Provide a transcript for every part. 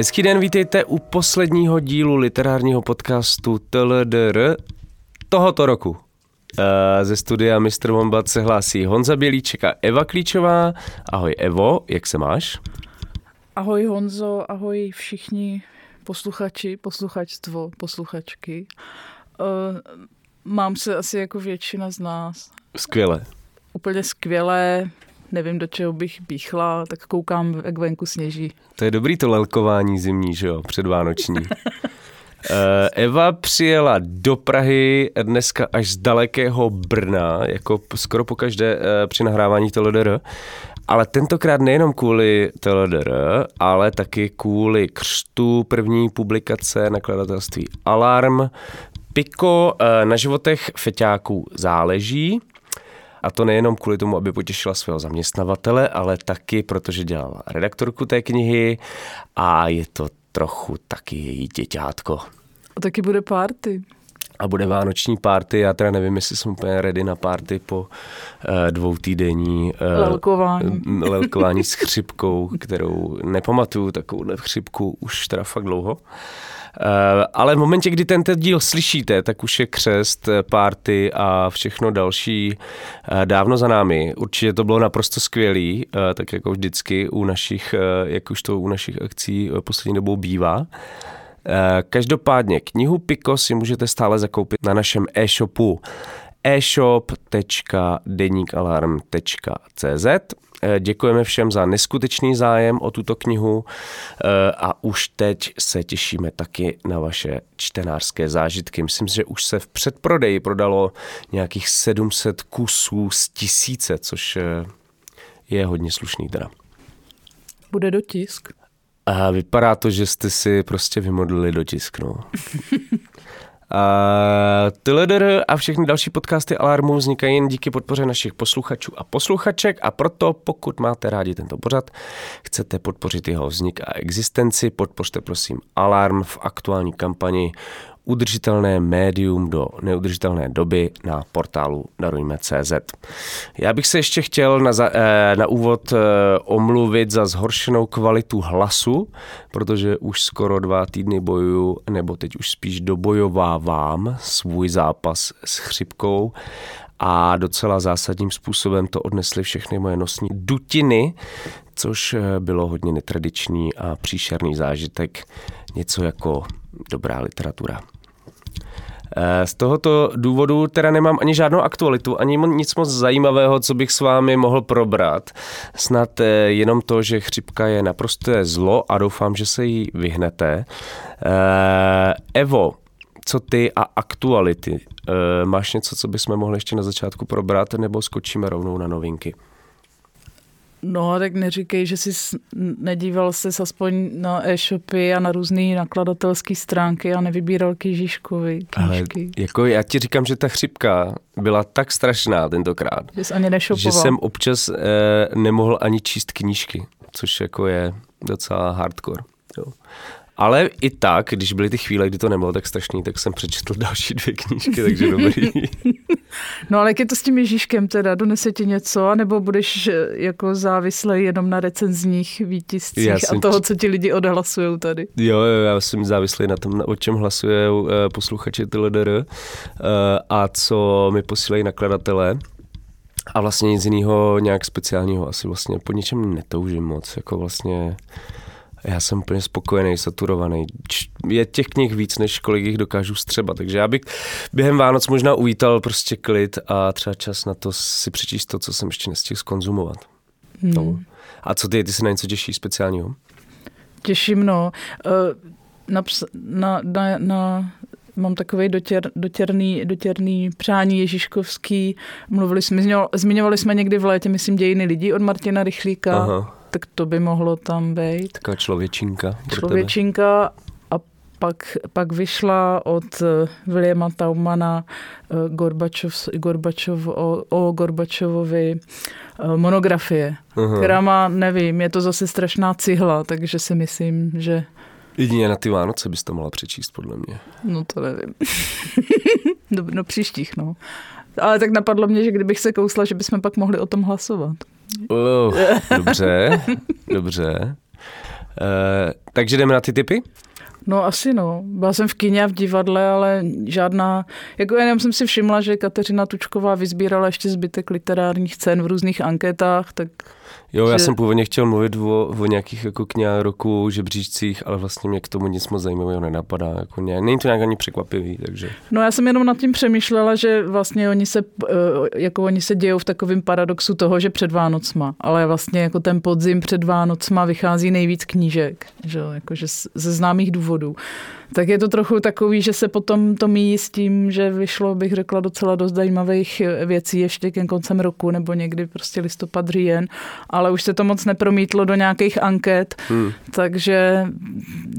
Hezký den, vítejte u posledního dílu literárního podcastu TLDR tohoto roku. Eh, ze studia Mr. Wombat se hlásí Honza Bělíček a Eva Klíčová. Ahoj Evo, jak se máš? Ahoj Honzo, ahoj všichni posluchači, posluchačstvo, posluchačky. Uh, mám se asi jako většina z nás. Skvěle. Úplně skvělé, nevím, do čeho bych píchla, tak koukám, jak venku sněží. To je dobrý to lelkování zimní, že jo, předvánoční. Eh, Eva přijela do Prahy dneska až z dalekého Brna, jako skoro po každé eh, při nahrávání TLDR, ale tentokrát nejenom kvůli TLDR, ale taky kvůli křtu první publikace nakladatelství Alarm. Piko eh, na životech feťáků záleží, a to nejenom kvůli tomu, aby potěšila svého zaměstnavatele, ale taky protože dělala redaktorku té knihy a je to trochu taky její děťátko. A taky bude party. A bude vánoční party, já teda nevím, jestli jsem úplně ready na party po uh, dvou týdenní uh, lelkování. lelkování s chřipkou, kterou nepamatuju takovouhle chřipku už teda fakt dlouho. Uh, ale v momentě, kdy tento díl slyšíte, tak už je křest, párty a všechno další dávno za námi. Určitě to bylo naprosto skvělý, tak jako vždycky u našich, jak už to u našich akcí poslední dobou bývá. Každopádně knihu Pico si můžete stále zakoupit na našem e-shopu e-shop.denikalarm.cz Eh, děkujeme všem za neskutečný zájem o tuto knihu eh, a už teď se těšíme taky na vaše čtenářské zážitky. Myslím, že už se v předprodeji prodalo nějakých 700 kusů z tisíce, což eh, je hodně slušný teda. Bude dotisk? A vypadá to, že jste si prostě vymodlili dotisk, no. Uh, a všechny další podcasty Alarmu vznikají jen díky podpoře našich posluchačů a posluchaček a proto, pokud máte rádi tento pořad, chcete podpořit jeho vznik a existenci, podpořte prosím Alarm v aktuální kampani udržitelné médium do neudržitelné doby na portálu darujme.cz. Já bych se ještě chtěl na, za, eh, na úvod eh, omluvit za zhoršenou kvalitu hlasu, protože už skoro dva týdny bojuju, nebo teď už spíš dobojovávám svůj zápas s chřipkou a docela zásadním způsobem to odnesly všechny moje nosní dutiny, což eh, bylo hodně netradiční a příšerný zážitek, něco jako dobrá literatura. Eh, z tohoto důvodu teda nemám ani žádnou aktualitu, ani nic moc zajímavého, co bych s vámi mohl probrat. Snad eh, jenom to, že chřipka je naprosto zlo a doufám, že se jí vyhnete. Evo, co ty a aktuality? Máš něco, co bychom mohli ještě na začátku probrat, nebo skočíme rovnou na novinky? No, tak neříkej, že jsi nedíval se aspoň na e-shopy a na různé nakladatelské stránky a nevybíral kýžiškovi knížky. Ale jako já ti říkám, že ta chřipka byla tak strašná tentokrát, že, jsi ani že jsem občas eh, nemohl ani číst knížky, což jako je docela hardcore. Jo. Ale i tak, když byly ty chvíle, kdy to nebylo tak strašný, tak jsem přečetl další dvě knížky, takže dobrý. no ale jak je to s tím Ježíškem teda? Donese ti něco, nebo budeš eh, jako závislý jenom na recenzních výtiscích a toho, co ti lidi odhlasují tady? Jo, jo, já jsem závislý na tom, o čem hlasuje eh, posluchači TLDR eh, a co mi posílají nakladatelé. A vlastně nic jiného nějak speciálního asi vlastně po něčem netoužím moc, jako vlastně já jsem úplně spokojený, saturovaný. Je těch knih víc, než kolik jich dokážu střeba, takže já bych během Vánoc možná uvítal prostě klid a třeba čas na to si přečíst to, co jsem ještě nestihl skonzumovat. Hmm. No. A co ty, ty se na něco těší speciálního? Těším, no. Eh, na, na, na, na mám takový dotěr, dotěrný, dotěrný přání Ježíškovský. Mluvili jsme, zmiňovali jsme někdy v létě, myslím, dějiny lidí od Martina Rychlíka. Aha tak to by mohlo tam být. Taková člověčinka. Člověčinka a pak, pak vyšla od eh, Williama Taumana eh, Gorbačov, Gorbačov, o, o Gorbačovovi eh, monografie, uh-huh. která má, nevím, je to zase strašná cihla, takže si myslím, že Jedině na ty Vánoce bys to mohla přečíst, podle mě. No to nevím. no, no příštích, no. Ale tak napadlo mě, že kdybych se kousla, že bychom pak mohli o tom hlasovat. Uh, dobře, dobře. takže jdeme na ty typy? No asi no. Byla jsem v kině a v divadle, ale žádná... Jako jenom jsem si všimla, že Kateřina Tučková vyzbírala ještě zbytek literárních cen v různých anketách, tak Jo, já že... jsem původně chtěl mluvit o, o nějakých jako kniha roku, žebříčcích, ale vlastně mě k tomu nic moc zajímavého nenapadá. Jako nějak, není to nějak ani překvapivý, takže... No já jsem jenom nad tím přemýšlela, že vlastně oni se, eh, jako oni se dějou v takovém paradoxu toho, že před Vánocma, ale vlastně jako ten podzim před Vánocma vychází nejvíc knížek, že jakože ze známých důvodů tak je to trochu takový, že se potom to míjí s tím, že vyšlo, bych řekla, docela dost zajímavých věcí ještě ke koncem roku nebo někdy prostě listopad, říjen, ale už se to moc nepromítlo do nějakých anket, hmm. takže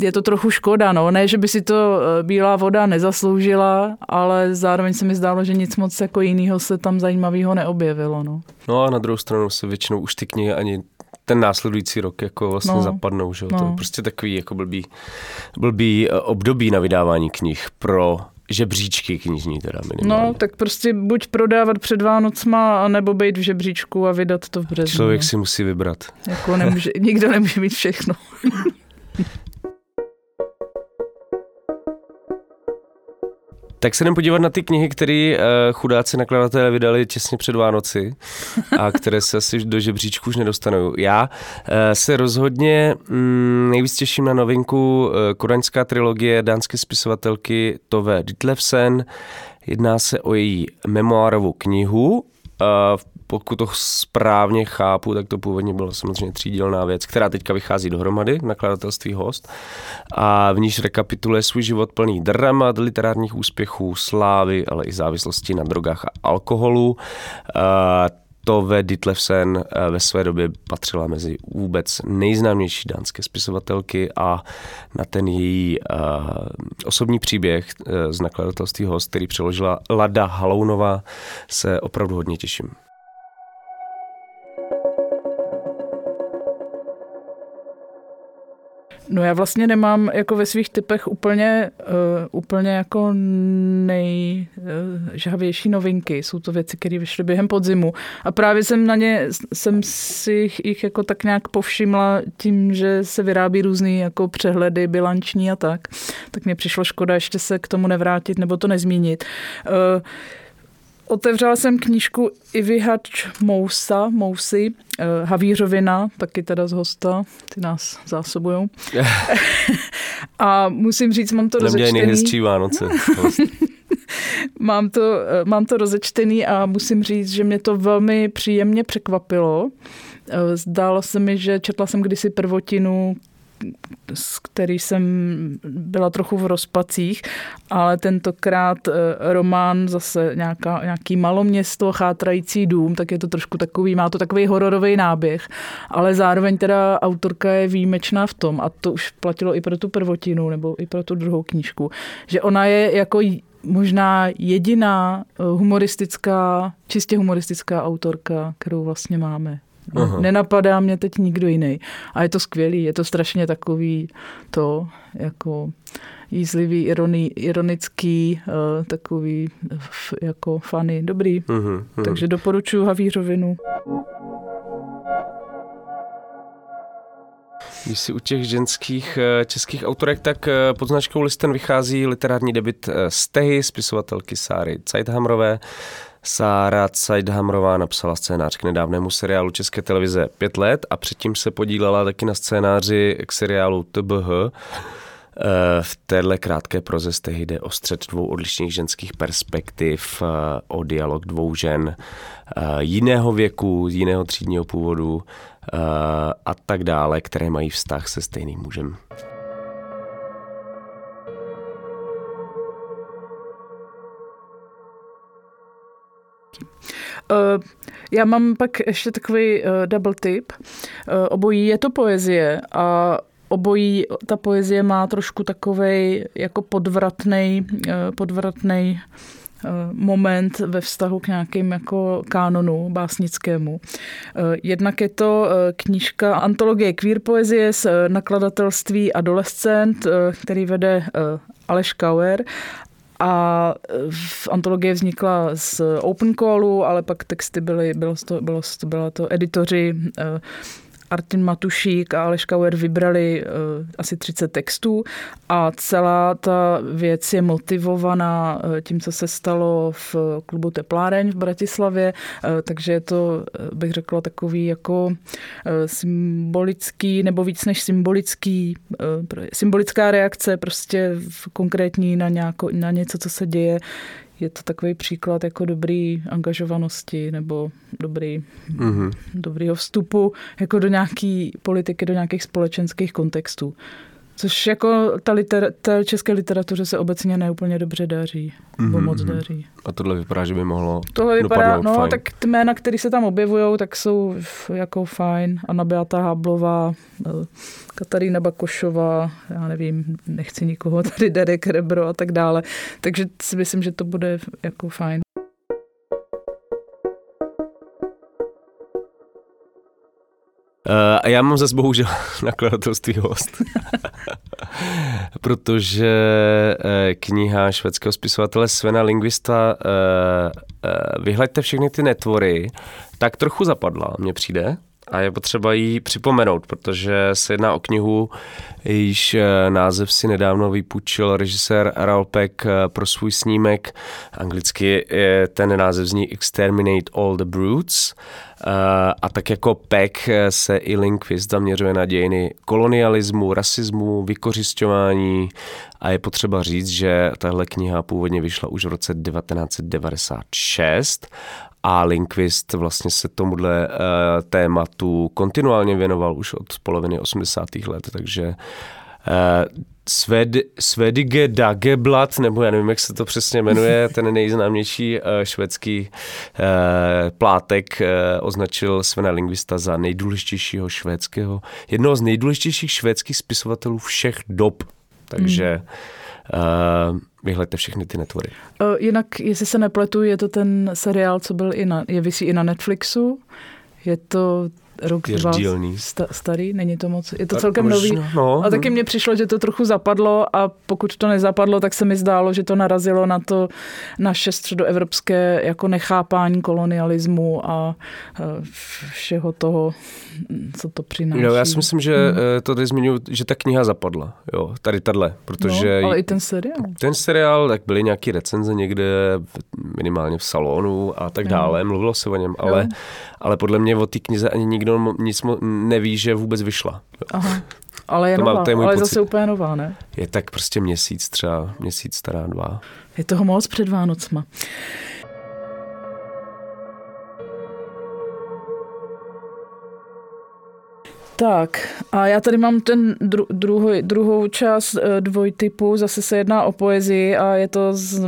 je to trochu škoda. No. Ne, že by si to eh, Bílá voda nezasloužila, ale zároveň se mi zdálo, že nic moc jako jiného se tam zajímavého neobjevilo. No. no a na druhou stranu se většinou už ty knihy ani ten následující rok jako vlastně no, zapadnou. Že? No. To je prostě takový jako blbý, blbý eh, období na vydávání knih pro žebříčky knižní teda minimálně. No, tak prostě buď prodávat před Vánocma, nebo být v žebříčku a vydat to v březnu. Člověk si musí vybrat. Jako nemůže, nikdo nemůže mít všechno. Tak se jdem podívat na ty knihy, které uh, chudáci nakladatelé vydali těsně před Vánoci a které se asi do žebříčku už nedostanou. Já uh, se rozhodně mm, nejvíc těším na novinku uh, kodaňská trilogie dánské spisovatelky Tove Ditlevsen. Jedná se o její memoárovou knihu. Uh, pokud to správně chápu, tak to původně bylo samozřejmě třídílná věc, která teďka vychází dohromady nakladatelství Host a v níž rekapituluje svůj život plný dramat, literárních úspěchů, slávy, ale i závislosti na drogách a alkoholu. To ve Ditlevsen ve své době patřila mezi vůbec nejznámější dánské spisovatelky a na ten její uh, osobní příběh uh, z nakladatelství Host, který přeložila Lada Halounová, se opravdu hodně těším. No vlastně nemám jako ve svých typech úplně, uh, úplně jako nejžhavější uh, novinky. Jsou to věci, které vyšly během podzimu. A právě jsem na ně, jsem si jich jako tak nějak povšimla tím, že se vyrábí různý jako přehledy bilanční a tak. Tak mě přišlo škoda ještě se k tomu nevrátit nebo to nezmínit. Uh, Otevřela jsem knížku Ivihač Mousa, Mousy, uh, Havířovina, taky teda z hosta, ty nás zásobujou. a musím říct, mám to rozečtený. nejhezčí Vánoce. mám, to, eh, mám to rozečtený a musím říct, že mě to velmi příjemně překvapilo. Eh, zdálo se mi, že četla jsem kdysi prvotinu, s který jsem byla trochu v rozpacích, ale tentokrát eh, román zase nějaká, nějaký maloměsto, chátrající dům, tak je to trošku takový, má to takový hororový náběh, ale zároveň teda autorka je výjimečná v tom, a to už platilo i pro tu prvotinu, nebo i pro tu druhou knížku, že ona je jako možná jediná eh, humoristická, čistě humoristická autorka, kterou vlastně máme Aha. Nenapadá mě teď nikdo jiný. A je to skvělý, je to strašně takový to, jako jízlivý, ironi, ironický, uh, takový f, jako funny, dobrý. Uh-huh, uh-huh. Takže doporučuji Havířovinu. Když si u těch ženských eh, českých autorek, tak eh, pod značkou Listen vychází literární debit Stehy, spisovatelky Sáry Zeithamrové. Sára Cajdhamrová napsala scénář k nedávnému seriálu České televize Pět let a předtím se podílela taky na scénáři k seriálu TBH. Eh, v téhle krátké proze jde o střed dvou odlišných ženských perspektiv, eh, o dialog dvou žen eh, jiného věku, jiného třídního původu a tak dále, které mají vztah se stejným mužem. Já mám pak ještě takový eh, double tip. Eh, obojí je to poezie a obojí, ta poezie má trošku takový jako podvratný, podvratný moment ve vztahu k nějakým jako kánonu básnickému. Jednak je to knížka Antologie queer poezie z nakladatelství Adolescent, který vede Aleš Kauer a v antologie vznikla z open callu, ale pak texty byly, bylo to, bylo to, byla to editoři eh, Artin Matušík a Aleš Kauer vybrali asi 30 textů a celá ta věc je motivovaná tím, co se stalo v klubu Tepláreň v Bratislavě, takže je to, bych řekla, takový jako symbolický nebo víc než symbolický, symbolická reakce prostě konkrétní na, nějako, na něco, co se děje je to takový příklad jako dobrý angažovanosti nebo dobrý, mm-hmm. dobrýho vstupu jako do nějaký politiky, do nějakých společenských kontextů. Což jako ta, liter, ta české literatuře se obecně neúplně dobře daří, mm-hmm. nebo moc mhm. daří. A tohle vypadá, že by mohlo Tohle vypadá, no fajn. tak ty jména, které se tam objevují, tak jsou jako fajn. Anna Beata Háblová, eh, Katarína Bakošová, já nevím, nechci nikoho, tady Derek Rebro a tak dále. Takže si myslím, že to bude jako fajn. Uh, a já mám zase bohužel nakladatelství host. Protože uh, kniha švédského spisovatele Svena Lingvista uh, Vyhleďte všechny ty netvory, tak trochu zapadla, mně přijde a je potřeba jí připomenout, protože se jedná o knihu, jejíž eh, název si nedávno vypůjčil režisér eh, pro svůj snímek. Anglicky ten název zní Exterminate All the Brutes. Eh, a tak jako Peck se i Lindqvist zaměřuje na dějiny kolonialismu, rasismu, vykořišťování a je potřeba říct, že tahle kniha původně vyšla už v roce 1996 a Linkvist vlastně se tomuhle uh, tématu kontinuálně věnoval už od poloviny 80. let, takže Sved, Svedige Dageblatt, nebo já nevím, jak se to přesně jmenuje, ten nejznámější uh, švédský uh, plátek uh, označil Svena Lingvista za nejdůležitějšího švédského, jednoho z nejdůležitějších švédských spisovatelů všech dob. Takže hmm. Uh, vyhleďte všechny ty netvory. Uh, jinak, jestli se nepletu, je to ten seriál, co byl i na, je vysí i na Netflixu. Je to rok dva sta, starý, není to moc, je to celkem možná, nový. No, a taky mně přišlo, že to trochu zapadlo a pokud to nezapadlo, tak se mi zdálo, že to narazilo na to naše středoevropské jako nechápání kolonialismu a všeho toho, co to přináší. Jo, já si myslím, že hmm. Eh, to tady zmiňuji, že ta kniha zapadla, jo, tady tahle, protože... No, ale i ten seriál. Ten seriál, tak byly nějaký recenze někde minimálně v salonu a tak dále, mluvilo se o něm, ale, ale podle mě o té knize ani nikdo nic neví, že vůbec vyšla. Aha. Ale je to nová, má, to je ale pocit. zase úplně nová, ne? Je tak prostě měsíc, třeba měsíc stará, dva. Je toho moc před Vánocma. Tak a já tady mám ten dru, druhou, druhou část eh, dvojtypu, zase se jedná o poezii a je to s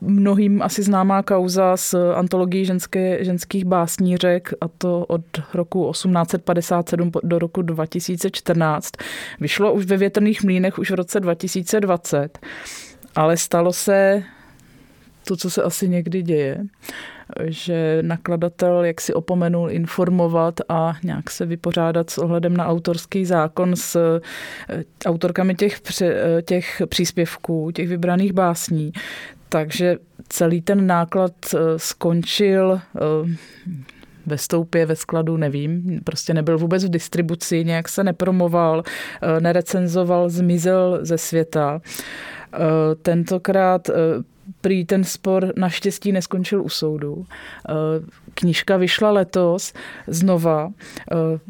mnohým asi známá kauza z antologií ženské, ženských básnířek a to od roku 1857 do roku 2014. Vyšlo už ve větrných mlínech už v roce 2020, ale stalo se to, co se asi někdy děje že nakladatel jak si opomenul informovat a nějak se vypořádat s ohledem na autorský zákon s eh, autorkami těch, eh, těch příspěvků, těch vybraných básní. Takže celý ten náklad eh, skončil ve stoupě, ve skladu, nevím, prostě nebyl vůbec v distribuci, nějak se nepromoval, nerecenzoval, zmizel ze světa. Tentokrát prý ten spor naštěstí neskončil u soudu. Eh, knížka vyšla letos znova. Eh,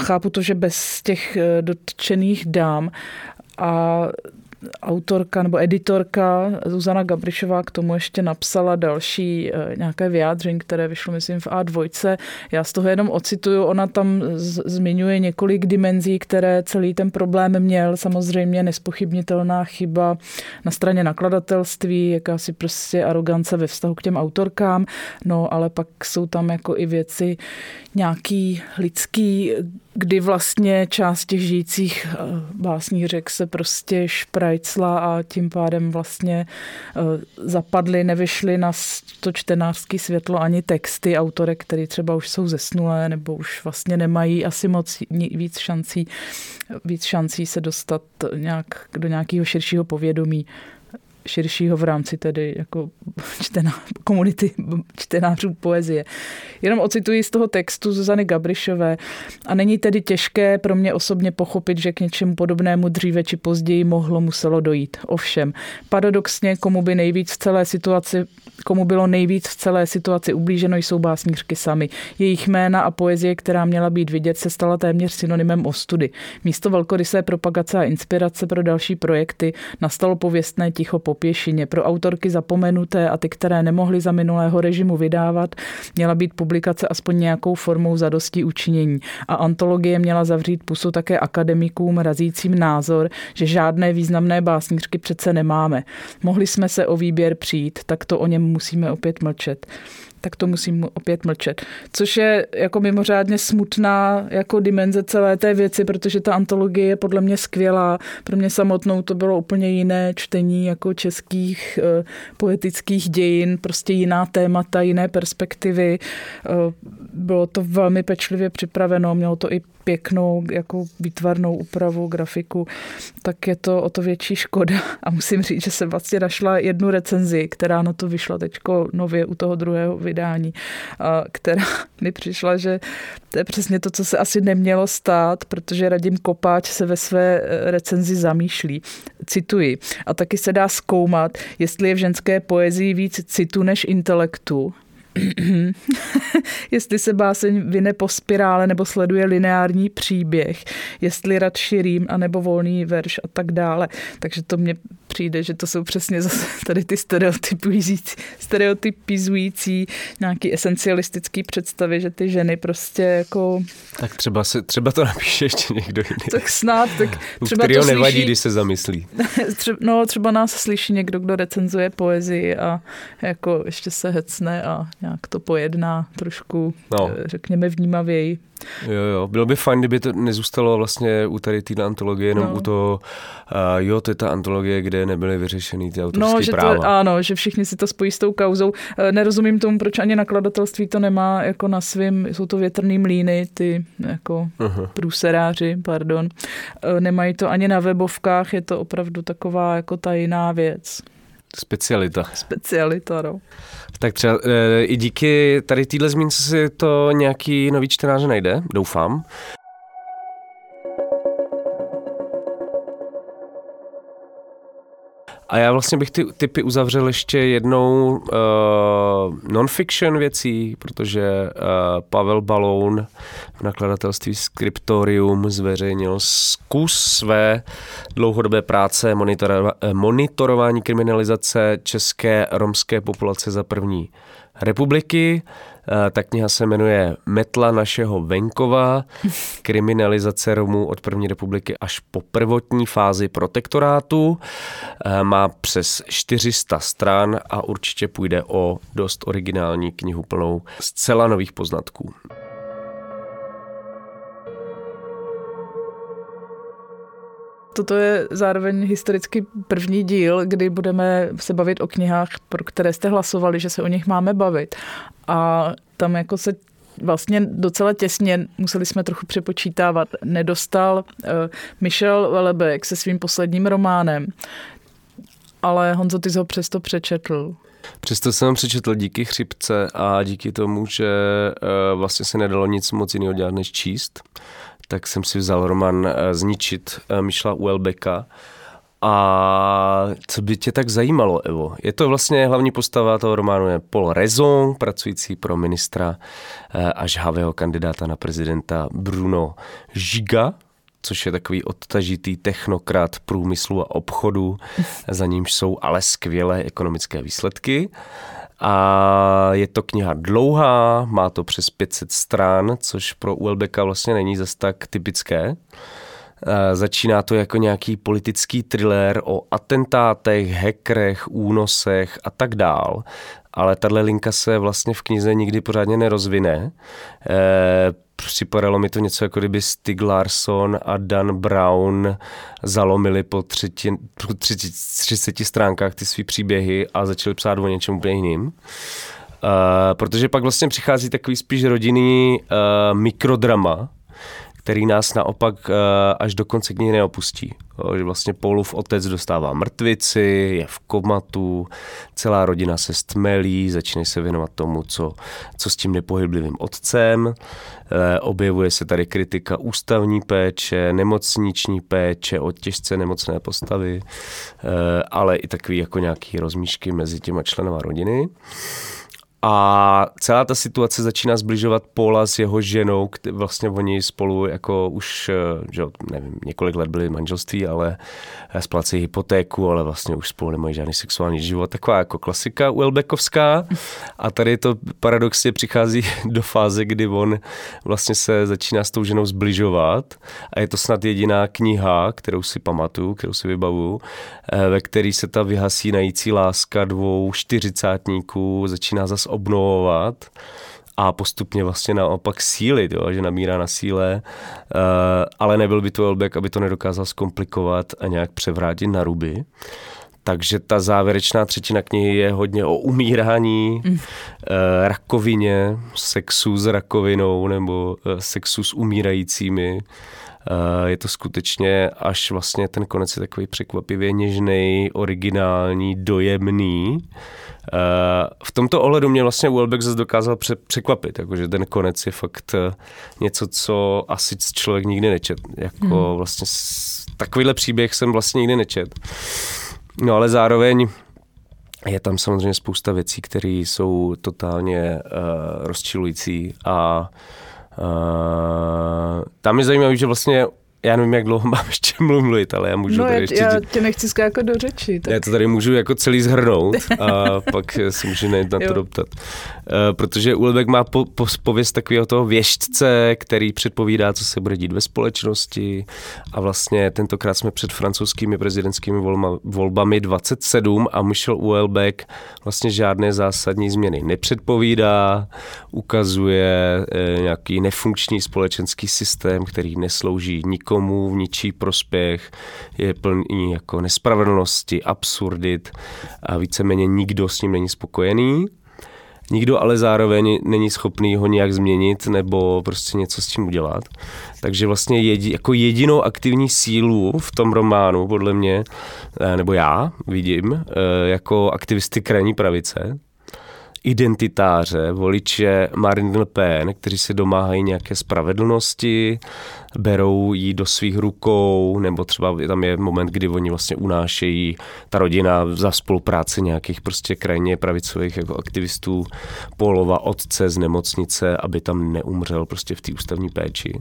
chápu to, že bez těch eh, dotčených dám a autorka nebo editorka Zuzana Gabrišová k tomu ještě napsala další eh, nějaké vyjádření, které vyšlo, myslím, v A2. Já z toho jenom ocituju, ona tam zmiňuje několik dimenzí, které celý ten problém měl. Samozřejmě nespochybnitelná chyba na straně nakladatelství, jakási prostě arogance ve vztahu k těm autorkám, no ale pak jsou tam jako i věci nějaký lidský, kdy vlastně část těch žijících eh, básnířek se prostě šprajcla a tím pádem vlastně eh, zapadly, nevyšly na to čtenářský světlo ani texty autorek, které třeba už jsou zesnulé nebo už vlastně nemají asi moc víc šancí, víc šancí se dostat nějak do nějakého širšího povědomí. Širšího v rámci tedy jako čtená, komunity čtenářů poezie. Jenom ocituji z toho textu Zuzany Gabrišové a není tedy těžké pro mě osobně pochopit, že k něčemu podobnému dříve či později mohlo muselo dojít. Ovšem, paradoxně, komu by nejvíc v celé situaci komu bylo nejvíc v celé situaci ublíženo, jsou básnířky sami. Jejich jména a poezie, která měla být vidět, se stala téměř synonymem ostudy. Místo velkorysé propagace a inspirace pro další projekty nastalo pověstné ticho po pěšině. Pro autorky zapomenuté a ty, které nemohly za minulého režimu vydávat, měla být publikace aspoň nějakou formou zadosti učinění. A antologie měla zavřít pusu také akademikům razícím názor, že žádné významné básnířky přece nemáme. Mohli jsme se o výběr přijít, tak to o něm musíme opět mlčet tak to musím opět mlčet. Což je jako mimořádně smutná jako dimenze celé té věci, protože ta antologie je podle mě skvělá. Pro mě samotnou to bylo úplně jiné čtení jako českých uh, poetických dějin, prostě jiná témata, jiné perspektivy. Uh, bylo to velmi pečlivě připraveno, mělo to i pěknou jako výtvarnou úpravu, grafiku, tak je to o to větší škoda. A musím říct, že jsem vlastně našla jednu recenzi, která na to vyšla teďko nově u toho druhého vydání, která mi přišla, že to je přesně to, co se asi nemělo stát, protože Radim Kopáč se ve své eh, recenzi zamýšlí. Cituji. A taky se dá zkoumat, jestli je v ženské poezii víc citu než intelektu, jestli se báseň vyne po spirále nebo sleduje lineární příběh, jestli radši rým anebo volný verš a tak dále. Takže to mně přijde, že to jsou přesně zase tady ty stereotypizující, stereotypizující nějaký esencialistický představy, že ty ženy prostě jako... Tak třeba, se, třeba to napíše ještě někdo jiný. Tak snad, tak třeba to nevadí, slyší... když se zamyslí. no třeba nás slyší někdo, kdo recenzuje poezii a jako ještě se hecne a nějak to pojedná trošku, no. Eh, řekněme, vnímavěji. Jo, jo, bylo by fajn, kdyby to nezůstalo vlastně u tady té antologie, jenom no. u toho, uh, jo, to je ta antologie, kde nebyly vyřešeny ty autorské no, že práva. To, ano, že všichni si to spojí s tou kauzou. Eh, nerozumím tomu, proč ani nakladatelství to nemá jako na svým, jsou to větrný mlíny, ty jako uh-huh. průseráři, pardon. Nemají to ani na webovkách, je to opravdu taková jako tajná věc. Specialita. Specialita, no. Tak třeba e, i díky tady téhle zmínce si to nějaký nový čtenář najde, doufám. A já vlastně bych ty typy uzavřel ještě jednou uh, non-fiction věcí, protože uh, Pavel Baloun v nakladatelství Scriptorium zveřejnil zkus své dlouhodobé práce monitorova- eh, monitorování kriminalizace české romské populace za první republiky. Eh, ta kniha se jmenuje Metla našeho venkova, kriminalizace Romů od první republiky až po prvotní fázi protektorátu. Eh, má přes 400 stran a určitě půjde o dost originální knihu plnou zcela nových poznatků. Toto je zároveň historicky první díl, kdy budeme se bavit o knihách, pro které jste hlasovali, že se o nich máme bavit. A tam jako se vlastně docela těsně, museli jsme trochu přepočítávat, nedostal uh, Michel Velebek se svým posledním románem, ale Honzo, ty ho přesto přečetl. Přesto jsem přečetl díky chřipce a díky tomu, že uh, vlastně se nedalo nic moc jiného dělat, než číst tak jsem si vzal román eh, Zničit eh, Mišla Uelbeka. A co by tě tak zajímalo, Evo? Je to vlastně hlavní postava toho románu je Paul Rezon, pracující pro ministra eh, a žhavého kandidáta na prezidenta Bruno Žiga, což je takový odtažitý technokrat průmyslu a obchodu, za nímž jsou ale skvělé ekonomické výsledky. A je to kniha dlouhá, má to přes 500 stran, což pro Uelbeka vlastně není zas tak typické. Začíná to jako nějaký politický thriller o atentátech, hackerech, únosech a tak dál. Ale tahle linka se vlastně v knize nikdy pořádně nerozvine. E, připadalo mi to něco jako kdyby Stig Larsson a Dan Brown zalomili po, třetí, po 30 stránkách ty svý příběhy a začali psát o něčem úplně jiným. Uh, protože pak vlastně přichází takový spíš rodinný uh, mikrodrama, který nás naopak uh, až do konce knihy neopustí. Že vlastně Paulův otec dostává mrtvici, je v komatu, celá rodina se stmelí, začíná se věnovat tomu, co, co s tím nepohyblivým otcem. E, objevuje se tady kritika ústavní péče, nemocniční péče, od těžce nemocné postavy, e, ale i takový jako nějaký rozmíšky mezi těma členama rodiny. A celá ta situace začíná zbližovat Paula s jeho ženou, kde vlastně oni spolu jako už, eh, že nevím, několik let byli manželství, ale eh, splácejí hypotéku, ale vlastně už spolu nemají žádný sexuální život. Taková jako klasika Welbeckovská. A tady to paradoxně přichází do fáze, kdy on vlastně se začíná s tou ženou zbližovat a je to snad jediná kniha, kterou si pamatuju, kterou si vybavu, eh, ve který se ta vyhasínající láska dvou čtyřicátníků začíná zase obnovovat a postupně vlastně naopak sílit, jo, že nabírá na síle, uh, ale nebyl by to Elbeck, aby to nedokázal zkomplikovat a nějak převrátit na ruby. Takže ta závěrečná třetina knihy je hodně o umírání, mm. uh, rakovině, sexu s rakovinou nebo uh, sexu s umírajícími. Uh, je to skutečně až vlastně ten konec je takový překvapivě něžný, originální, dojemný. Eh, v tomto ohledu mě vlastně Welbeck zase dokázal překvapit, jakože ten konec je fakt eh, něco, co asi člověk nikdy nečet. Jako hmm. vlastně takovýhle příběh jsem vlastně nikdy nečet. No ale zároveň je tam samozřejmě spousta věcí, které jsou totálně uh, rozčilující a uh, tam je zajímavé, že vlastně já nevím, jak dlouho mám ještě mluvit, ale já můžu no, tady já, ještě... já tě nechci skákat do řeči. Tak... Já to tady můžu jako celý zhrnout a pak si můžu najít na to doptat. Uh, protože Ulbeck má po, po, pověst takového toho věštce, který předpovídá, co se bude dít ve společnosti a vlastně tentokrát jsme před francouzskými prezidentskými volma, volbami 27 a Michel Ulbeck vlastně žádné zásadní změny nepředpovídá, ukazuje uh, nějaký nefunkční společenský systém, který neslouží nikomu nikomu v ničí prospěch, je plný jako nespravedlnosti, absurdit a víceméně nikdo s ním není spokojený. Nikdo ale zároveň není schopný ho nějak změnit nebo prostě něco s tím udělat. Takže vlastně jedi, jako jedinou aktivní sílu v tom románu, podle mě, eh, nebo já vidím, eh, jako aktivisty krajní pravice, identitáře, voliče Marine Le Pen, kteří se domáhají nějaké spravedlnosti, berou ji do svých rukou, nebo třeba tam je moment, kdy oni vlastně unášejí ta rodina za spolupráce nějakých prostě krajně pravicových jako aktivistů Polova otce z nemocnice, aby tam neumřel prostě v té ústavní péči.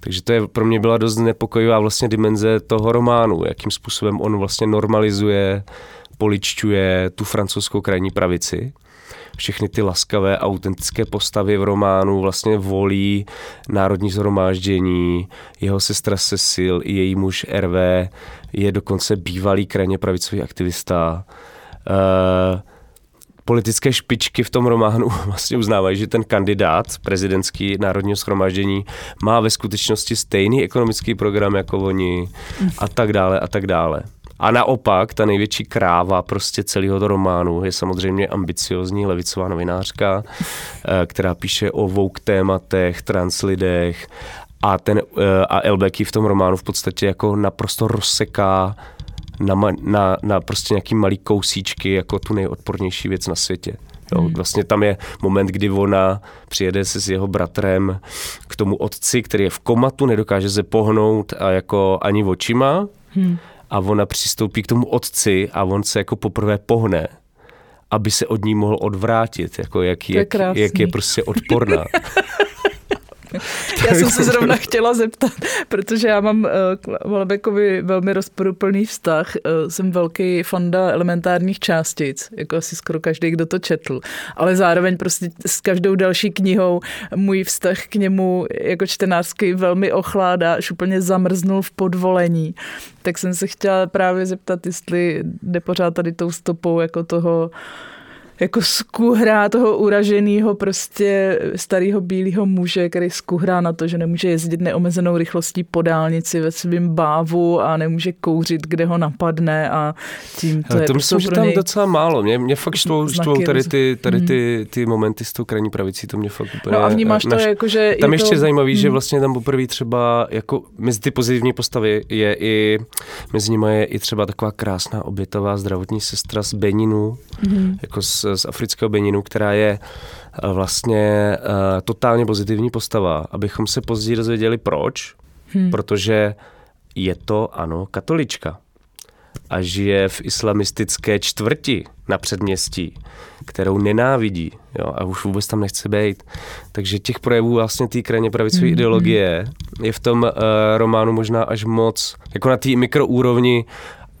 Takže to je pro mě byla dost nepokojivá vlastně dimenze toho románu, jakým způsobem on vlastně normalizuje poličťuje tu francouzskou krajní pravici všechny ty laskavé, autentické postavy v románu vlastně volí Národní zhromáždění, jeho sestra Cecil i její muž RV je dokonce bývalý krajně pravicový aktivista. Uh, politické špičky v tom románu vlastně uznávají, že ten kandidát prezidentský národního schromáždění má ve skutečnosti stejný ekonomický program jako oni a tak dále a tak dále. A naopak, ta největší kráva prostě celého románu je samozřejmě ambiciozní levicová novinářka, eh, která píše o vouk tématech, translidech a, ten, eh, a Elbeky v tom románu v podstatě jako naprosto rozseká na, na, na prostě nějaký malý kousíčky jako tu nejodpornější věc na světě. Jo, hmm. Vlastně tam je moment, kdy ona přijede se s jeho bratrem k tomu otci, který je v komatu, nedokáže se pohnout a jako ani očima. Hmm a ona přistoupí k tomu otci a on se jako poprvé pohne aby se od ní mohl odvrátit, jako jak, jak, jak je prostě odporná. Já jsem se zrovna chtěla zeptat, protože já mám k Volbekovi velmi rozporuplný vztah. Eh, jsem velký fanda elementárních částic, jako asi skoro každý, kdo to četl. Ale zároveň prostě s každou další knihou můj vztah k němu jako čtenářský velmi ochládá, až úplně zamrznul v podvolení. Tak jsem se chtěla právě zeptat, jestli jde pořád tady tou stopou jako toho jako skuhrá toho uraženého prostě starého bílého muže, který skuhrá na to, že nemůže jezdit neomezenou rychlostí po dálnici ve svém bávu a nemůže kouřit, kde ho napadne a tím to Ale je to prostě myslím, že tam něj docela málo. Mě, mě fakt štvou, štvou tady, ty, tady ty, ty momenty s tou krajní pravicí, to mě fakt úplně... No a vnímáš to naš- jako, že Tam je ještě to, zajímavý, že Hmm. vlastně tam poprvé třeba jako mezi ty pozitivní postavy je i, mezi nimi je i třeba taková krásná obětavá zdravotní sestra z Beninu, Mhm. jako z, z afrického Beninu, která je eh, vlastně uh, totálně pozitivní postava, abychom se později dozvěděli proč, Hmm. protože je to, ano, katolička a žije v islamistické čtvrti na předměstí, kterou nenávidí jo, a už vůbec tam nechce být. Takže těch projevů vlastně té krajně pravicové Mhm. ideologie je v tom uh, románu možná až moc, jako na té mikroúrovni,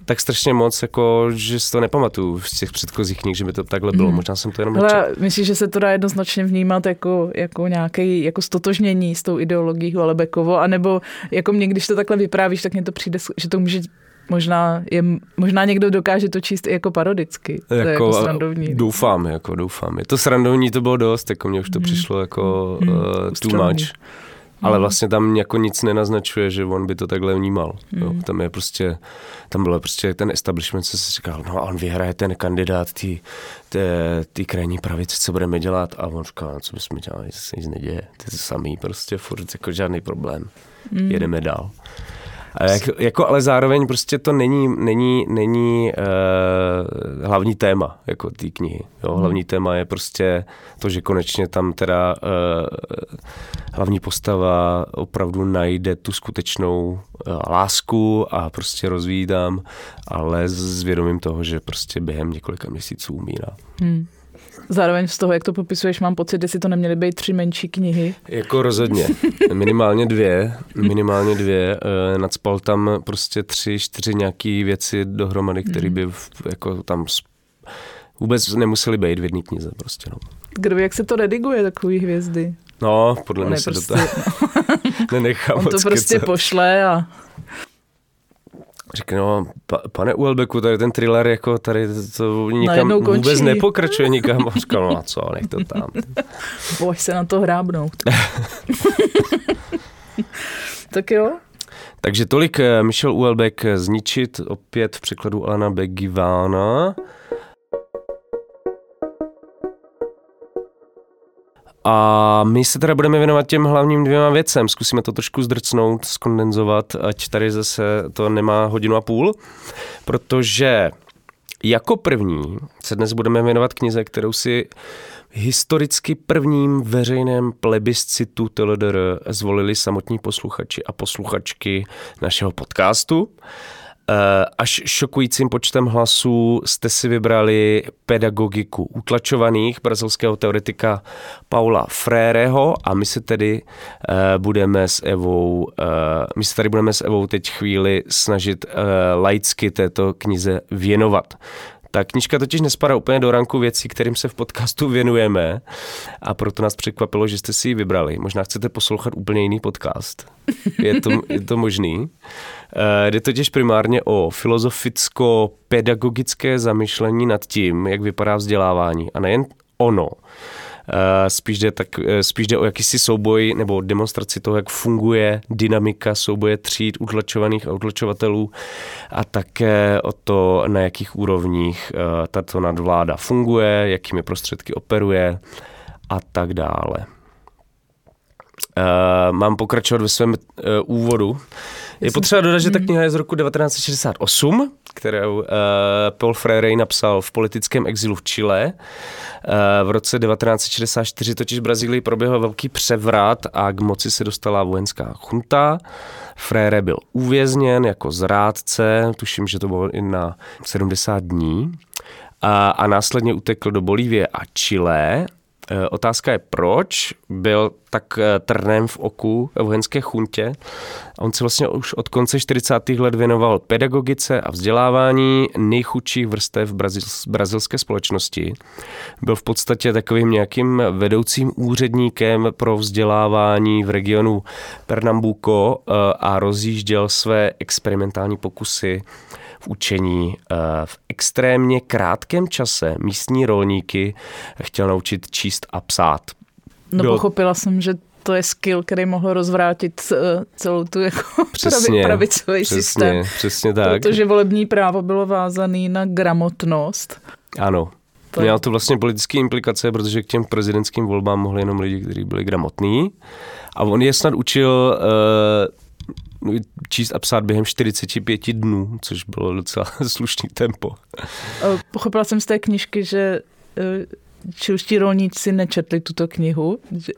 tak strašně moc, jako, že si to nepamatuju z těch předchozích knih, že by to takhle bylo. Mhm. Možná jsem to jenom. Ale myslíš, že se to dá jednoznačně vnímat jako, jako nějaké jako stotožnění s tou ideologií Hualebekovo, anebo jako mě, když to takhle vyprávíš, tak mně to přijde, že to může možná, je, možná někdo dokáže to číst i jako parodicky. to je jako srandovní. Doufám, jako doufám. Je to srandovní, to bylo dost, jako mně už to Mhm. přišlo jako Mhm. uh, too much. Ale vlastně tam jako nic nenaznačuje, že on by to takhle vnímal. Jo. Mhm. Tam je prostě, tam bylo prostě ten establishment, co si říkal, no a on vyhraje ten kandidát té krajní pravice, co budeme dělat? A on říkal, no, co bychom dělali, se nic neděje. To je to samý, prostě furt jako žádný problém. Mm. Jedeme dál. A jak, jako, ale zároveň prostě to není, není, není uh, hlavní téma jako té knihy. Jo? Hmm. Hlavní téma je prostě to, že konečně tam teda uh, hlavní postava opravdu najde tu skutečnou uh, lásku a prostě rozvíjí tam, ale s s vědomím toho, že prostě během několika měsíců umírá. Hmm. Zároveň z toho, jak to popisuješ, mám pocit, jestli to neměly být tři menší knihy. Jako rozhodně. Minimálně dvě. Minimálně dvě. Eh, Nadspal tam prostě tři, čtyři nějaký věci dohromady, které by v- jako tam vůbec nemuseli být v jedné knize prostě. No, Kdo jak se to rediguje, takový hvězdy. no podle On, mě se prostě, do toho nenechá on to prostě kecat. pošle a Řekne, no, pa, pane Uelbeku, tady ten thriller, jako tady to, nikam vůbec nepokračuje nikam. A říkal, no a co, nech to tam. boj se na to hrábnout. tak jo, Takže tolik eh, Michel Uelbeck zničit, opět v překladu Alana Begivána. A my se teda budeme věnovat těm hlavním dvěma věcem. Zkusíme to trošku zdrcnout, skondenzovat, ať tady zase to nemá hodinu a půl, protože jako první se dnes budeme věnovat knize, kterou si historicky prvním veřejném plebiscitu TLDR zvolili samotní posluchači a posluchačky našeho podcastu. Eh, Až šokujícím počtem hlasů jste si vybrali pedagogiku utlačovaných brazilského teoretika Paula Fréreho a my se tedy eh, budeme s Evou, eh, my se tady budeme s Evou teď chvíli snažit laicky této knize věnovat. Ta knižka totiž nespadá úplně do ranku věcí, kterým se v podcastu věnujeme a proto nás překvapilo, že jste si ji vybrali. Možná chcete poslouchat úplně jiný podcast. Je to, je to možný. Eh, Jde totiž primárně o filozoficko-pedagogické zamyšlení nad tím, jak vypadá vzdělávání. A nejen ono. Eh, Spíš jde, tak, eh, spíš jde o jakýsi souboj nebo demonstraci toho, jak funguje dynamika souboje tříd utlačovaných a utlačovatelů a také o to, na jakých úrovních eh, tato nadvláda funguje, jakými prostředky operuje a tak dále. Uh, mám pokračovat ve svém uh, úvodu. Je potřeba dodat, že ta kniha je z roku 1968, kterou uh, Paul Freire napsal v politickém exilu v Chile. Uh, v roce 1964 totiž v Brazílii proběhl velký převrat a k moci se dostala vojenská chunta. Freire byl uvězněn jako zrádce, tuším, že to bylo i na 70 dní. A, a následně utekl do Bolívie a Chile. E, Otázka je proč. Byl tak trnem v oku v vojenské chuntě. On se vlastně už od konce 40. let věnoval pedagogice a vzdělávání nejchudších vrstev brazil, brazilské společnosti. Byl v podstatě takovým nějakým vedoucím úředníkem pro vzdělávání v regionu Pernambuco a rozjížděl své experimentální pokusy v učení. Eh, v extrémně krátkém čase místní rolníky chtěl naučit číst a psát. No Bylo... pochopila jsem, že to je skill, který mohl rozvrátit eh, celou tu jako přesně, pravicový přesně, systém. Přesně tak. Protože volební právo bylo vázané na gramotnost. Ano. To Mělo to vlastně politické implikace, protože k těm prezidentským volbám mohli jenom lidi, kteří byli gramotní. A on je snad učil uh, číst a psát během 45 dnů, což bylo docela slušný tempo. Pochopila jsem z té knižky, že e, čilští rolníci nečetli tuto knihu, že,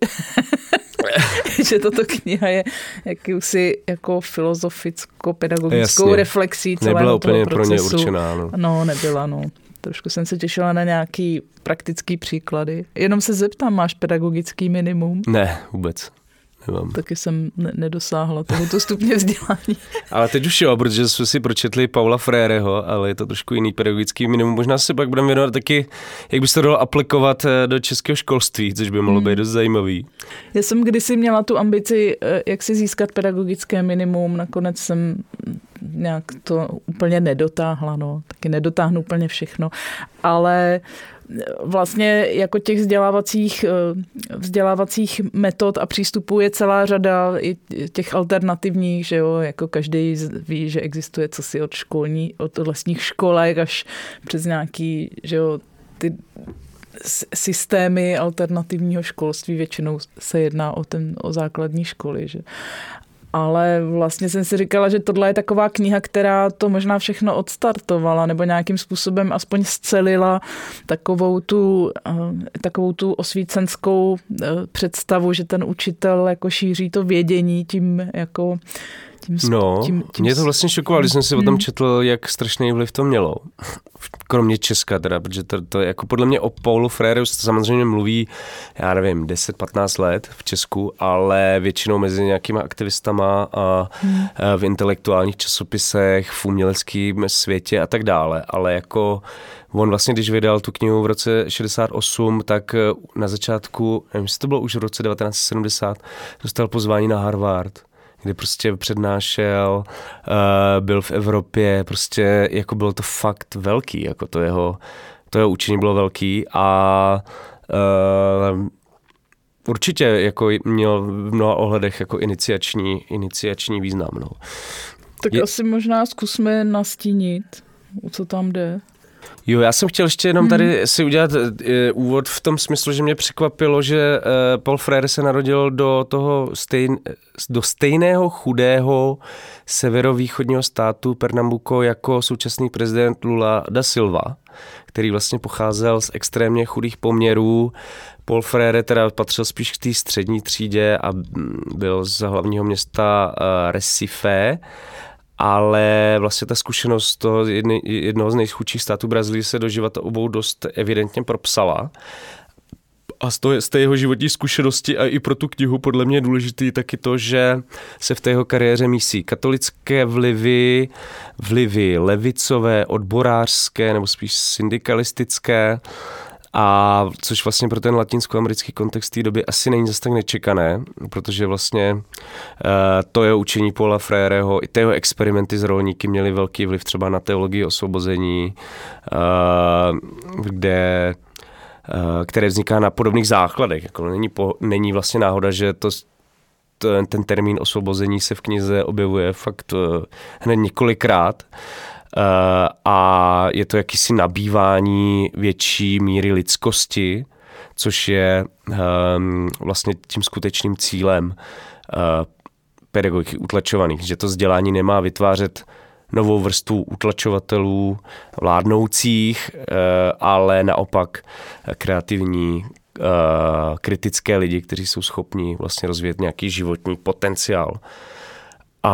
že tato kniha je jakýsi jako filozoficko-pedagogickou reflexí celého Nebyla úplně pro ně určená. No. no, nebyla, no. Trošku jsem se těšila na nějaký praktický příklady. Jenom se zeptám, máš pedagogický minimum? Ne, vůbec nemám. Taky jsem ne- nedosáhla tohoto stupně vzdělání. ale teď už jo, protože jsme si pročetli Paula Fréreho, ale je to trošku jiný pedagogický minimum. Možná se pak budeme věnovat taky, jak by se to dalo aplikovat eh, do českého školství, což by mohlo hmm. být dost zajímavý. Já jsem kdysi měla tu ambici, eh, jak si získat pedagogické minimum, nakonec jsem nějak to úplně nedotáhla, no. taky nedotáhnu úplně všechno, ale vlastně jako těch vzdělávacích, eh, vzdělávacích metod a přístupů je celá řada i těch alternativních, že jo, jako každý ví, že existuje co si od školní, od lesních školek až přes nějaký, že jo, ty systémy alternativního školství, většinou se jedná o, ten, o základní školy. Že? Ale vlastně jsem si říkala, že tohle je taková kniha, která to možná všechno odstartovala nebo nějakým způsobem aspoň scelila takovou tu, eh, takovou tu osvícenskou eh, představu, že ten učitel jako šíří to vědění tím jako tím, no, tím, tím, mě to vlastně šokovalo, když jsem si hmm. o tom hmm. četl, jak strašný vliv to mělo. Kromě Česka teda, protože to, to jako podle mě o Paulu Freire samozřejmě mluví, já nevím, 10-15 let v Česku, ale většinou mezi nějakýma aktivistama a, hmm. a v intelektuálních časopisech, v uměleckém světě a tak dále, ale jako On vlastně, když vydal tu knihu v roce 68, tak na začátku, nevím, jestli to bylo už v roce 1970, dostal pozvání na Harvard kdy prostě přednášel, uh, byl v Evropě, prostě jako bylo to fakt velký, jako to jeho, to jeho učení bylo velký a uh, určitě jako měl v mnoha ohledech jako iniciační, iniciační význam. No. Tak Je... asi možná zkusme nastínit, o co tam jde. Jo, já jsem chtěl ještě jenom tady hmm. si udělat uh, úvod v tom smyslu, že mě překvapilo, že uh, Paul Freire se narodil do toho stejn, do stejného chudého severovýchodního státu Pernambuco jako současný prezident Lula da Silva, který vlastně pocházel z extrémně chudých poměrů. Paul Freire teda patřil spíš k té střední třídě a mm, byl z hlavního města uh, Recife ale vlastně ta zkušenost toho jedny, jednoho z nejchudších států Brazílie se do života obou dost evidentně propsala. A z, toho, z té jeho životní zkušenosti a i pro tu knihu podle mě je důležitý taky to, že se v té jeho kariéře mísí katolické vlivy, vlivy levicové, odborářské nebo spíš syndikalistické, a což vlastně pro ten latinskoamerický kontext té doby asi není zase tak nečekané, protože vlastně uh, to je učení Paula Fréreho, i ty jeho experimenty s rolníky měly velký vliv třeba na teologii osvobození, uh, kde uh, které vzniká na podobných základech. Jako není, po, není vlastně náhoda, že to ten, termín osvobození se v knize objevuje fakt hned několikrát. Eh, a je to jakýsi nabývání větší míry lidskosti, což je um, vlastně tím skutečným cílem uh, pedagogiky utlačovaných, že to vzdělání nemá vytvářet novou vrstvu utlačovatelů, vládnoucích, uh, ale naopak kreativní, kritické lidi, kteří jsou schopni vlastně rozvíjet nějaký životní potenciál. A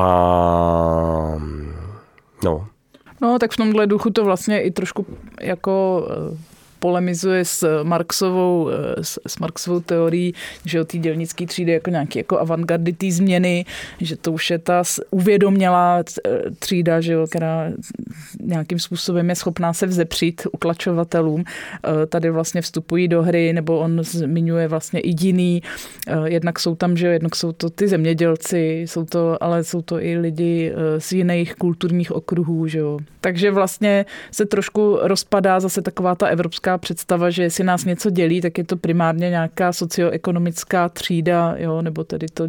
no, No, tak v tomhle duchu to vlastně i trošku jako polemizuje s Marxovou, s, s Marxovou teorií, že o té dělnické třídy jako nějaký jako avantgardy té změny, že to už je ta uvědomělá třída, že jo, která nějakým způsobem je schopná se vzepřít utlačovatelům. Tady vlastně vstupují do hry, nebo on zmiňuje vlastně i jiný. Jednak jsou tam, že jednak jsou to ty zemědělci, jsou to, ale jsou to i lidi z jiných kulturních okruhů, že jo. Takže vlastně se trošku rozpadá zase taková ta evropská představa, že jestli nás něco dělí, tak je to primárně nějaká socioekonomická třída, jo, nebo tedy to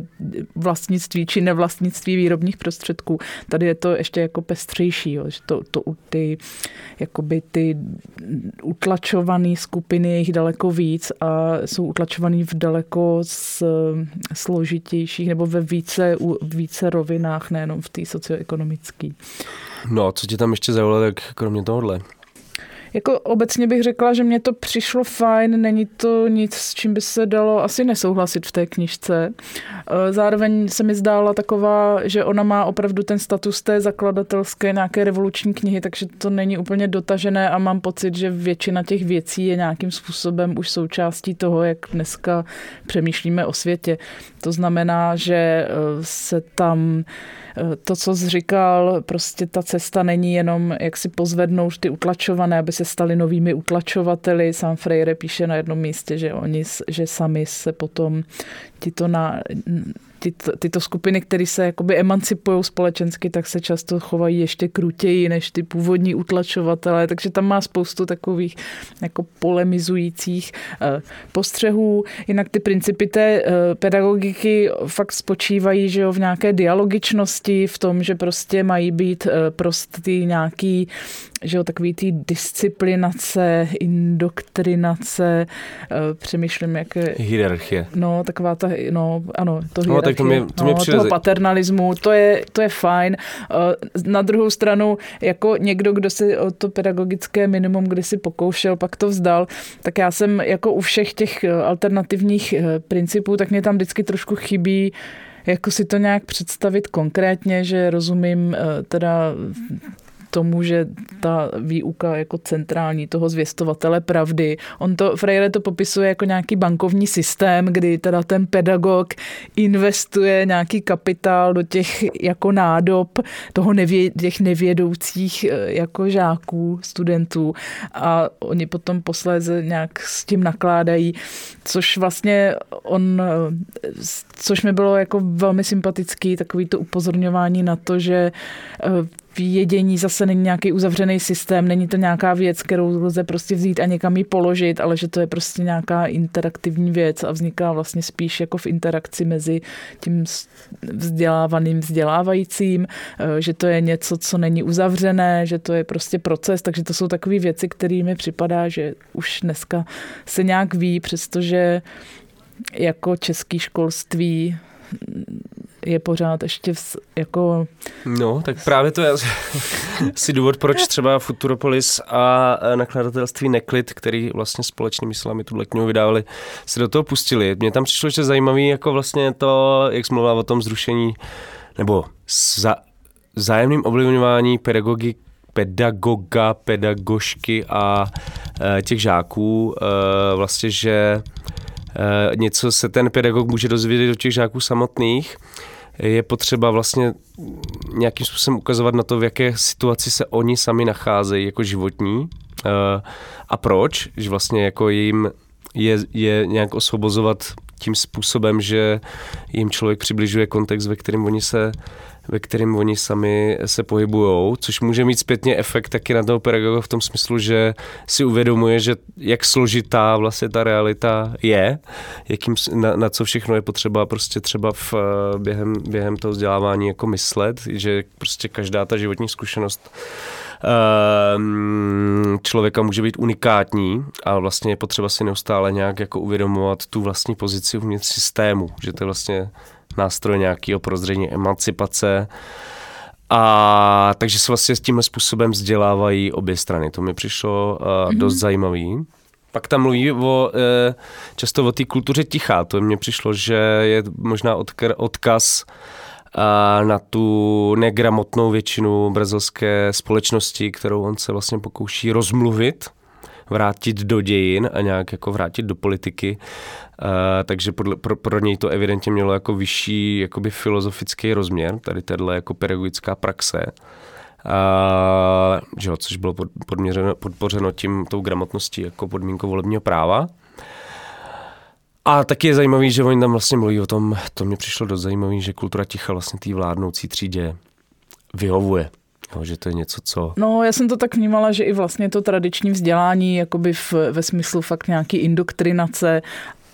vlastnictví či nevlastnictví výrobních prostředků. Tady je to ještě jako pestřejší, jo, že to, to ty, jakoby ty utlačované skupiny je jich daleko víc a jsou utlačovaný v daleko s, složitějších nebo ve více, více rovinách, nejenom v té socioekonomické. No a co ti tam ještě zaujalo, tak kromě tohohle? Jako obecně bych řekla, že mě to přišlo fajn, není to nic, s čím by se dalo asi nesouhlasit v té knižce. E, zároveň se mi zdála taková, že ona má opravdu ten status té zakladatelské nějaké revoluční knihy, takže to není úplně dotažené a mám pocit, že většina těch věcí je nějakým způsobem už součástí toho, jak dneska přemýšlíme o světě. To znamená, že e, se tam to, co jsi říkal, prostě ta cesta není jenom, jak si pozvednout ty utlačované, aby se stali novými utlačovateli. Sám Freire píše na jednom místě, že oni, že sami se potom to na, tyto, tyto skupiny, které se jakoby emancipují společensky, tak se často chovají ještě krutěji než ty původní utlačovatelé, takže tam má spoustu takových jako polemizujících uh, postřehů. Jinak ty principy té uh, pedagogiky fakt spočívají že jo, v nějaké dialogičnosti, v tom, že prostě mají být uh, prostý nějaký že jo, takový ty disciplinace, indoktrinace, přemýšlím, jak. Hierarchie. No, taková ta, no, ano, to no, tak to mě, to mě no, toho paternalismu, to je, to je fajn. Eh, na druhou stranu, jako někdo, kdo si o to pedagogické minimum kdy si pokoušel, pak to vzdal, tak já jsem jako u všech těch eh, alternativních eh, principů, tak mě tam vždycky trošku chybí jako si to nějak představit konkrétně, že rozumím teda tomu, že ta výuka jako centrální toho zvěstovatele pravdy, on to, Freire to popisuje jako nějaký bankovní systém, kdy teda ten pedagog investuje nějaký kapitál do těch jako nádob toho nevě, těch nevědoucích eh, jako žáků, studentů. A oni potom posléze nějak s tím nakládají, což vlastně on, eh, což mi bylo jako velmi sympatický, takový to upozorňování na to, že eh, vědění zase není nějaký uzavřený systém, není to nějaká věc, kterou lze prostě vzít a někam ji položit, ale že to je prostě nějaká interaktivní věc a vzniká vlastně spíš jako v interakci mezi tím vzdělávaným vzdělávajícím, eh, že to je něco, co není uzavřené, že to je prostě proces, takže to jsou takové věci, které mi připadá, že už dneska se nějak ví, přestože jako český školství je pořád ještě v, jako... No, tak právě to je asi důvod, proč třeba Futuropolis a nakladatelství Neklid, který vlastně společnými silami tu knihu vydávali, se do toho pustili. Mně tam přišlo ještě zajímavý, jako vlastně to, jak jsi mluvila o tom zrušení, nebo za, zájemným ovlivňování pedagogy, pedagoga, pedagožky a e, těch žáků, e, vlastně, že e, něco se ten pedagog může dozvědět do těch žáků samotných, je potřeba vlastně nějakým způsobem ukazovat na to, v jaké situaci se oni sami nacházejí jako životní eh, a proč, že vlastně jako jim je, je nějak osvobozovat tím způsobem, že jim člověk přibližuje kontext, ve kterém oni se ve kterém oni sami se pohybují, což může mít zpětně efekt taky na toho pedagoga v tom smyslu, že si uvědomuje, že jak složitá vlastně ta realita je, jakým, na, na co všechno je potřeba prostě třeba v, eh, během, během toho vzdělávání jako myslet, že prostě každá ta životní zkušenost ehm, člověka může být unikátní a vlastně je potřeba si neustále nějak jako uvědomovat tu vlastní pozici uvnitř systému, že to je vlastně nástroj nějakého prozření emancipace. A takže se vlastně s tímhle způsobem vzdělávají obě strany. To mi přišlo uh, mm-hmm. dost zajímavý. Pak tam mluví o, e, často o té kultuře tichá. To mně přišlo, že je možná odkr, odkaz a na tu negramotnou většinu brazilské společnosti, kterou on se vlastně pokouší rozmluvit vrátit do dějin a nějak jako vrátit do politiky. Uh, takže podle, pro, pro něj to evidentně mělo jako vyšší jakoby filozofický rozměr, tady tahle jako pedagogická praxe. Uh, že jo, což bylo pod, podměřeno, podpořeno tím tou gramotností jako podmínkou volebního práva. A taky je zajímavý, že oni tam vlastně mluví o tom, to mě přišlo dost zajímavý, že kultura ticha vlastně té vládnoucí třídě vyhovuje. Jo, že to je něco, co... No, já jsem to tak vnímala, že i vlastně to tradiční vzdělání, jakoby v, ve smyslu fakt nějaký indoktrinace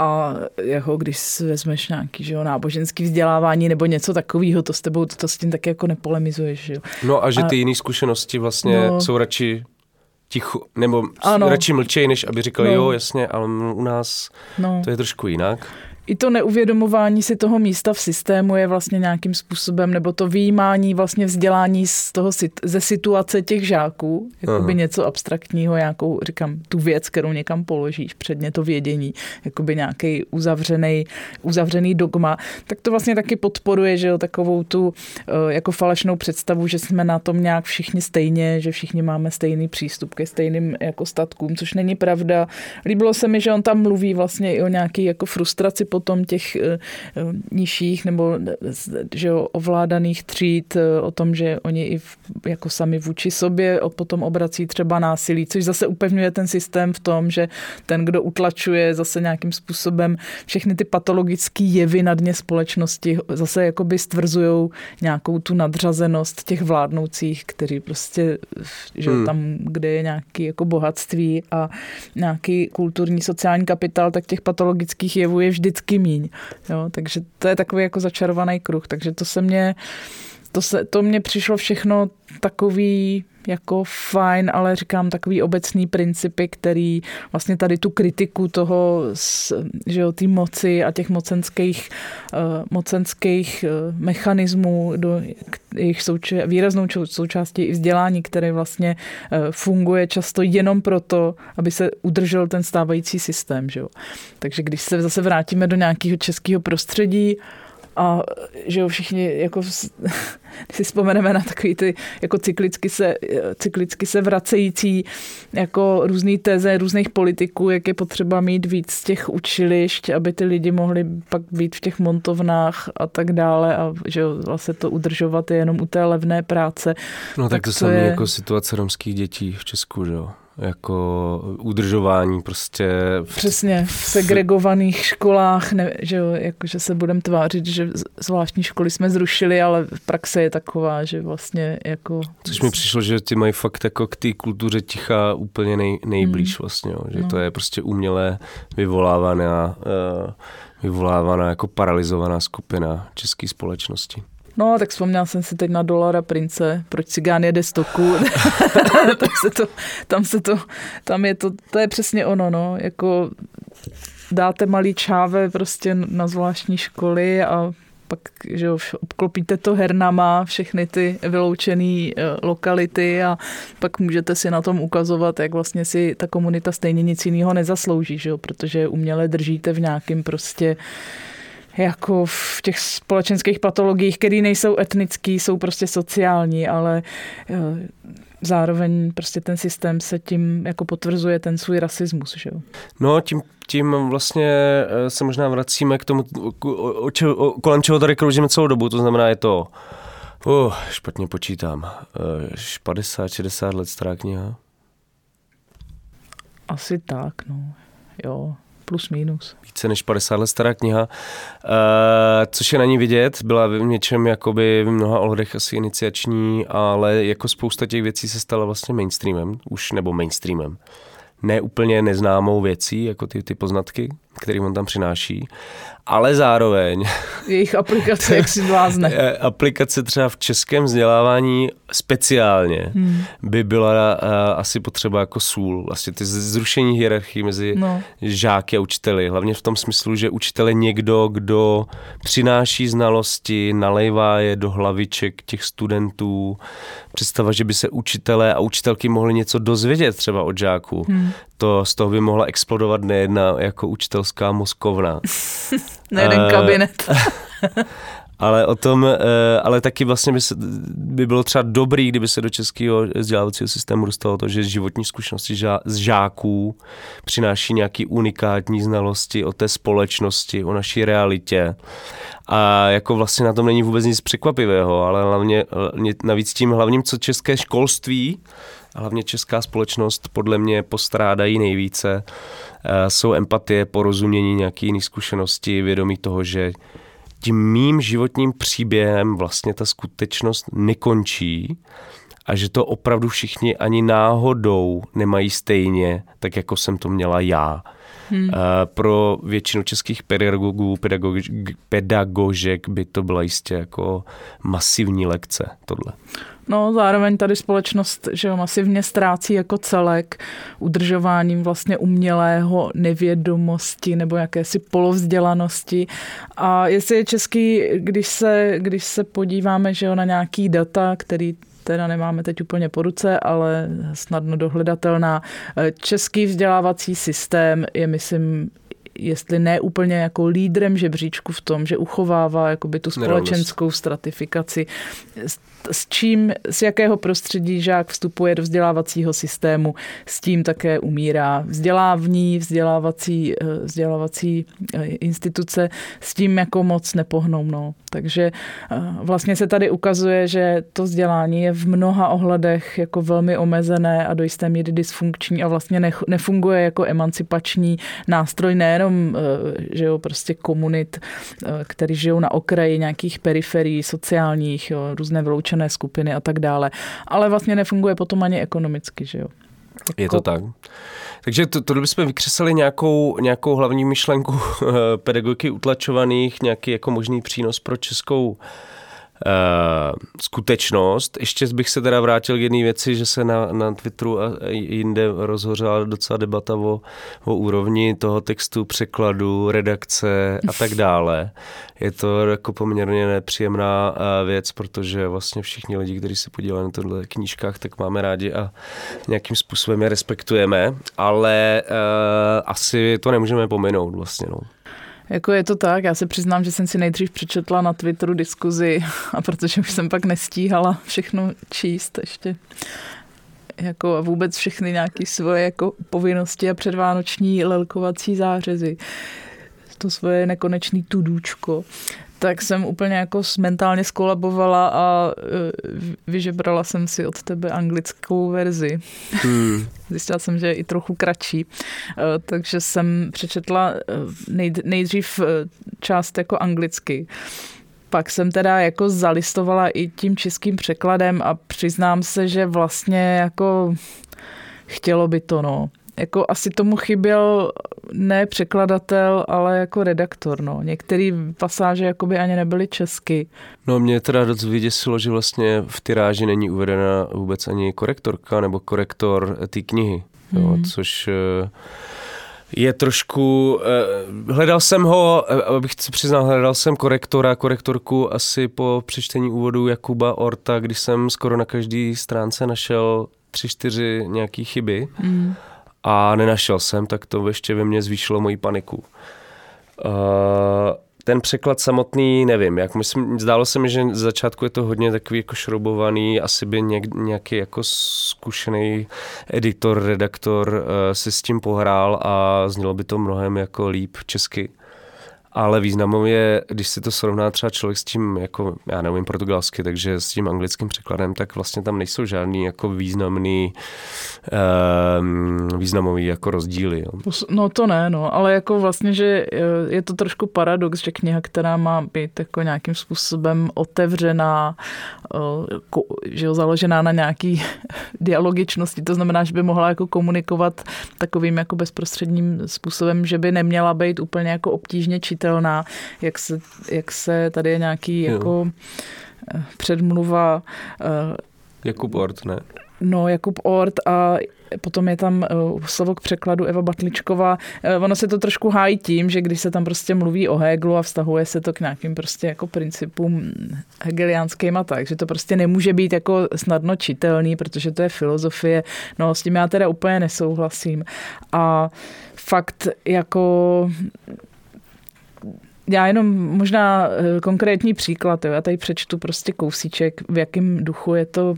a jako když vezmeš nějaký že jo, náboženský vzdělávání nebo něco takového, to s tebou, to, to s tím tak jako nepolemizuješ. Že jo. No a že ty a, jiné zkušenosti vlastně no, jsou radši ticho, nebo ano. radši mlčej, než aby říkali, no. jo, jasně, ale u nás no. to je trošku jinak i to neuvědomování si toho místa v systému je vlastně nějakým způsobem, nebo to výjímání vlastně vzdělání z toho, ze situace těch žáků, jako by něco abstraktního, nějakou, říkám, tu věc, kterou někam položíš, předně to vědění, jako by nějaký uzavřený, uzavřený dogma, tak to vlastně taky podporuje, že jo, takovou tu eh, jako falešnou představu, že jsme na tom nějak všichni stejně, že všichni máme stejný přístup ke stejným jako statkům, což není pravda. Líbilo se mi, že on tam mluví vlastně i o nějaký jako frustraci potom těch eh, eh, nižších nebo že jo, ovládaných tříd, eh, o tom, že oni i jako sami vůči sobě potom obrací třeba násilí, což zase upevňuje ten systém v tom, že ten, kdo utlačuje zase nějakým způsobem všechny ty patologické jevy na dně společnosti, zase jakoby stvrzují nějakou tu nadřazenost těch vládnoucích, kteří prostě, že hmm. tam, kde je nějaký jako bohatství a nějaký kulturní sociální kapitál, tak těch patologických jevů je vždycky vždycky míň. Jo, takže to je takový jako začarovaný kruh. Takže to se mě, to, se, to mě přišlo všechno takový jako fajn, ale říkám takový obecný principy, který vlastně tady tu kritiku toho, že jo, té moci a těch mocenských, uh, mocenských uh, mechanismů do jejich souče- výraznou součástí i vzdělání, které vlastně uh, funguje často jenom proto, aby se udržel ten stávající systém, že jo. Takže když se zase vrátíme do nějakého českého prostředí, a že jo, všichni, jako, když si vzpomeneme na takový ty jako cyklicky se, cyklicky se vracející jako různý teze různých politiků, jak je potřeba mít víc z těch učilišť, aby ty lidi mohli pak být v těch montovnách a tak dále a že jo, vlastně to udržovat je jenom u té levné práce. No tak, tak to, to samé je... jako situace romských dětí v Česku, že jo? Jako udržování prostě. V, Přesně, v segregovaných školách, ne, že, jo, jako, že se budeme tvářit, že zvláštní školy jsme zrušili, ale praxe je taková, že vlastně jako... Což mi přišlo, že ty mají fakt jako k té kultuře ticha úplně nej, nejblíž hmm. vlastně, jo, že no. to je prostě umělé vyvolávaná, uh, vyvolávaná jako paralizovaná skupina české společnosti. No, tak vzpomněl jsem si teď na Dolara Prince, proč cigán jede stoku. tam se to, tam se to, tam je to, to je přesně ono, no, jako dáte malý čáve prostě na zvláštní školy a pak, že jo, obklopíte to hernama, všechny ty vyloučené eh, lokality a pak můžete si na tom ukazovat, jak vlastně si ta komunita stejně nic jiného nezaslouží, že jo, protože uměle držíte v nějakém prostě jako v těch společenských patologiích, které nejsou etnické, jsou prostě sociální, ale eh, zároveň prostě ten systém se tím jako potvrzuje ten svůj rasismus. Že jo? No tím, tím vlastně eh, se možná vracíme k tomu, o, o, o, kolem čeho tady kroužíme celou dobu, to znamená je to, uh, špatně počítám, 50-60 eh, let stará kniha. Asi tak, no, jo plus minus. Více než 50 let stará kniha, uh, což je na ní vidět, byla v něčem jakoby v mnoha ohledech asi iniciační, ale jako spousta těch věcí se stala vlastně mainstreamem, už nebo mainstreamem. Ne úplně neznámou věcí, jako ty, ty poznatky, které on tam přináší, ale zároveň... Jejich aplikace, jak si blázne. Eh, aplikace třeba v českém vzdělávání speciálně hmm. by byla uh, asi potřeba jako sůl. Vlastně ty zrušení hierarchii mezi no. žáky a učiteli. Hlavně v tom smyslu, že učitel je někdo, kdo přináší znalosti, nalejvá je do hlaviček těch studentů. Představa, že by se učitelé a učitelky mohli něco dozvědět třeba od žáků. Hmm. To z toho by mohla explodovat nejedna jako učitelská mozkovna. Na jeden uh, kabinet. ale o tom, eh, ale taky vlastně by, se, by bylo třeba dobrý, kdyby se do českého vzdělávacího systému dostalo to, že životní zkušenosti z žáků přináší nějaký unikátní znalosti o té společnosti, o naší realitě. A jako vlastně na tom není vůbec nic překvapivého, ale hlavně, navíc tím hlavním, co české školství a hlavně česká společnost podle mě postrádají nejvíce, eh, jsou empatie, porozumění, nějaké jiné zkušenosti, vědomí toho, že tím mým životním příběhem vlastně ta skutečnost nekončí a že to opravdu všichni ani náhodou nemají stejně, tak jako jsem to měla já. Hmm. Pro většinu českých pedagogů, pedagožek by to byla jistě jako masivní lekce tohle. No, zároveň tady společnost že jo, masivně ztrácí jako celek udržováním vlastně umělého nevědomosti nebo jakési polovzdělanosti. A jestli je český, když se, když se podíváme že jo, na nějaký data, který teda nemáme teď úplně po ruce, ale snadno dohledatelná. Český vzdělávací systém je, myslím, jestli ne úplně jako lídrem žebříčku v tom, že uchovává jakoby tu společenskou stratifikaci s čím, z jakého prostředí žák vstupuje do vzdělávacího systému, s tím také umírá. Vzdělávní, vzdělávací, eh, vzdělávací eh, instituce s tím jako moc nepohnou. No. Takže eh, vlastně se tady ukazuje, že to vzdělání je v mnoha ohledech jako velmi omezené a do jisté míry dysfunkční a vlastně nefunguje jako emancipační nástroj nejenom že jo, prostě komunit, který žijou na okraji nějakých periferií sociálních, jo, různé vyloučené vyloučené skupiny a tak dále. Ale vlastně nefunguje potom ani ekonomicky, že jo. Jako... Je to tak. Takže to, to bychom vykřesali nějakou, nějakou hlavní myšlenku pedagogiky utlačovaných, nějaký jako možný přínos pro českou Uh, skutečnost. Ještě bych se teda vrátil k jedné věci, že se na, na Twitteru a jinde rozhořela docela debata o, o úrovni toho textu, překladu, redakce a tak dále. Je to jako poměrně nepříjemná uh, věc, protože vlastně všichni lidi, kteří se podívají na tohle knížkách, tak máme rádi a nějakým způsobem je respektujeme, ale uh, asi to nemůžeme pominout vlastně. No. Jako je to tak, já se přiznám, že jsem si nejdřív přečetla na Twitteru diskuzi a protože už jsem pak nestíhala všechno číst ještě jako a vůbec všechny nějaké svoje jako povinnosti a předvánoční lelkovací zářezy. To svoje nekonečný tudůčko tak jsem úplně jako mentálně skolabovala a e, vyžebrala jsem si od tebe anglickou verzi. Hmm. Zjistila jsem, že je i trochu kratší, e, takže jsem přečetla e, nejdřív část jako anglicky. Pak jsem teda jako zalistovala i tím českým překladem a přiznám se, že vlastně jako chtělo by to, no jako asi tomu chyběl ne překladatel, ale jako redaktor. No. Některé pasáže jakoby ani nebyly česky. No mě teda dost vyděsilo, že vlastně v tyráži není uvedena vůbec ani korektorka nebo korektor té knihy, hmm. jo, což eh, je trošku, eh, hledal jsem ho, eh, abych se přiznal, hledal jsem korektora, korektorku asi po přečtení úvodu Jakuba Orta, když jsem skoro na každé stránce našel tři, čtyři nějaký chyby. Hmm a nenašel jsem, tak to ještě ve mně zvýšilo moji paniku. Uh, ten překlad samotný, nevím, jak myslím, zdálo se mi, že z začátku je to hodně takový jako šroubovaný, asi by něk, nějaký jako zkušený editor, redaktor uh, si s tím pohrál a znělo by to mnohem jako líp česky ale významem je, když si to srovná třeba člověk s tím, jako já nevím portugalsky, takže s tím anglickým překladem, tak vlastně tam nejsou žádný jako významný um, významový jako rozdíly. Jo. No to ne, no, ale jako vlastně, že eh, je to trošku paradox, že kniha, která má být jako nějakým způsobem otevřená, eh, že jo, založená na nějaký dialogičnosti, to znamená, že by mohla jako komunikovat takovým jako bezprostředním způsobem, že by neměla být úplně jako obtížně čitelná čitelná, jak se, jak se tady je nějaký jo. jako eh, předmluva. Eh, Jakub Ort, ne? No, Jakub Ort a potom je tam uh, slovo k překladu Eva Batličková. Uh, ono se to trošku hájí tím, že když se tam prostě mluví o Hegelu a vztahuje se to k nějakým prostě jako principům hegeliánským a tak, že to prostě nemůže být jako snadno čitelný, protože to je filozofie. No, s tím já teda úplně nesouhlasím. A fakt jako já jenom možná eh, konkrétní příklad, jo. já tady přečtu prostě kousíček, v jakém duchu je to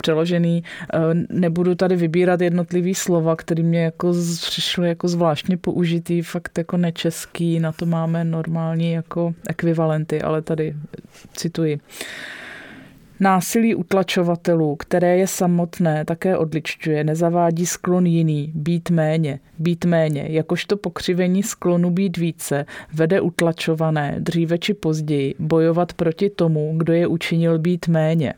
přeložený. Eh, nebudu tady vybírat jednotlivý slova, které mě jako přišly jako zvláštně použitý, fakt jako nečeský, na to máme normální jako ekvivalenty, ale tady cituji. Násilí utlačovatelů, které je samotné, také odličťuje, nezavádí sklon jiný, být méně, být méně, jakožto pokřivení sklonu být více, vede utlačované, dříve či později, bojovat proti tomu, kdo je učinil být méně.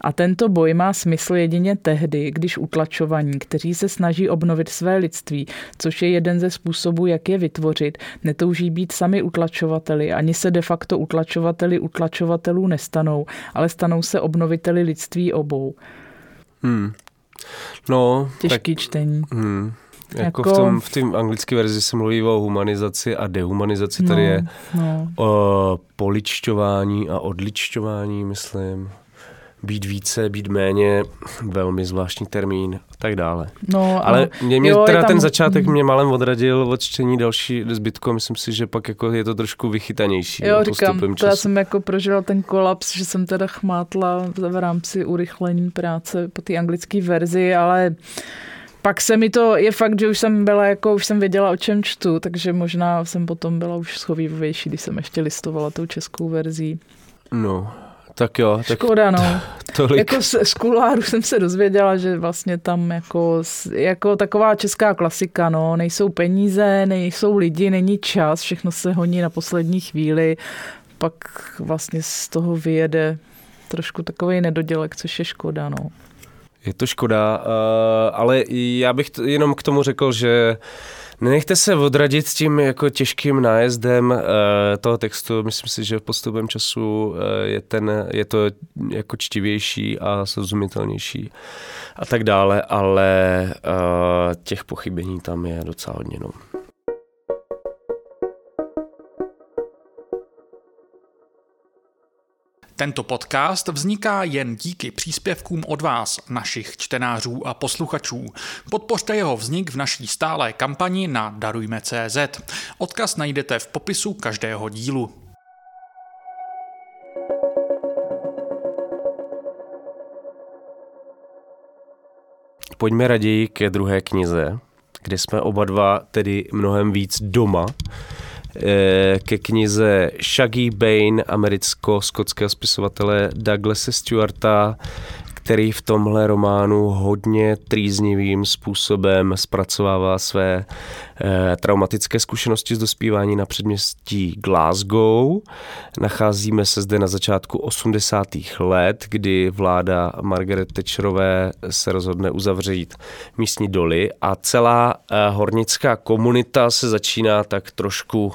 A tento boj má smysl jedině tehdy, když utlačovaní, kteří se snaží obnovit své lidství, což je jeden ze způsobů, jak je vytvořit, netouží být sami utlačovateli, ani se de facto utlačovateli utlačovatelů nestanou, ale stanou se obnoviteli lidství obou. Hmm. No, Těžký tak, čtení. Hmm. Jako, jako v tom v tým anglické verzi se mluví o humanizaci a dehumanizaci. Tady no, je no. o poličťování a odličťování, myslím být více, být méně, velmi zvláštní termín a tak dále. No, ale mě, mě jo, teda tam... ten začátek mě malem odradil od čtení další zbytku myslím si, že pak jako je to trošku vychytanější. Jo, říkám, to já jsem jako prožila ten kolaps, že jsem teda chmátla v rámci urychlení práce po té anglické verzi, ale pak se mi to, je fakt, že už jsem byla jako, už jsem věděla, o čem čtu, takže možná jsem potom byla už schovývavější, když jsem ještě listovala tou českou verzí. No, tak jo. Tak Škoda, no. Tolik. Jako z, z kuláru jsem se dozvěděla, že vlastně tam jako, jako taková česká klasika, no, nejsou peníze, nejsou lidi, není čas, všechno se honí na poslední chvíli, pak vlastně z toho vyjede trošku takový nedodělek, což je škoda, no. Je to škoda, uh, ale já bych jenom k tomu řekl, že Nenechte se odradit tím jako těžkým nájezdem uh, toho textu. Myslím si, že postupem času uh, je, ten, je to jako čtivější a srozumitelnější a tak dále, ale těch pochybení tam je docela hodně. No. Tento podcast vzniká jen díky příspěvkům od vás, našich čtenářů a posluchačů. Podpořte jeho vznik v naší stálé kampani na Darujme.cz. Odkaz najdete v popisu každého dílu. Pojďme raději ke druhé knize, kde jsme oba dva tedy mnohem víc doma ke knize Shaggy Bain americko-skotského spisovatele Douglasa Stewarta, který v tomhle románu hodně trýznivým způsobem zpracovává své eh, traumatické zkušenosti z dospívání na předměstí Glasgow. Nacházíme se zde na začátku 80. let, kdy vláda Margaret Thatcherové se rozhodne uzavřít místní doly a celá eh, hornická komunita se začíná tak trošku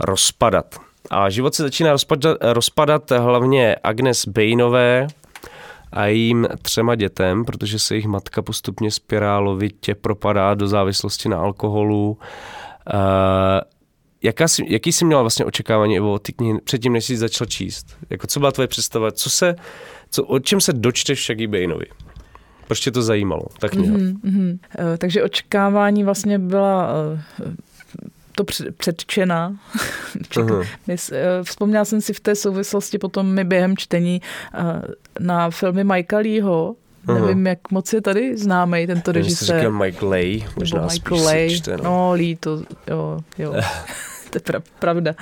rozpadat. A život se začíná rozpadat, rozpadat hlavně Agnes Bainové, a jejím třema dětem, protože se jejich matka postupně spirálovitě propadá do závislosti na alkoholu. Uh, jaká jsi, jaký jsi měla vlastně očekávání o ty knihy předtím, než jsi začal číst? Jako, co byla tvoje představa? Co se, co, o čem se dočteš v Shaggy Bainovi? Proč tě to zajímalo? Tak Mm-hmm, mm-hmm. Uh, takže očekávání vlastně byla uh, to předčená. Eh, vzpomněla jsem si v té souvislosti potom mi během čtení eh, na filmy Mikea Leeho, Aha. Nevím, jak moc je tady známý tento režisér. Mike Lay, možná Michael Lay. no. no, Lee, to, jo, jo. to je pravda.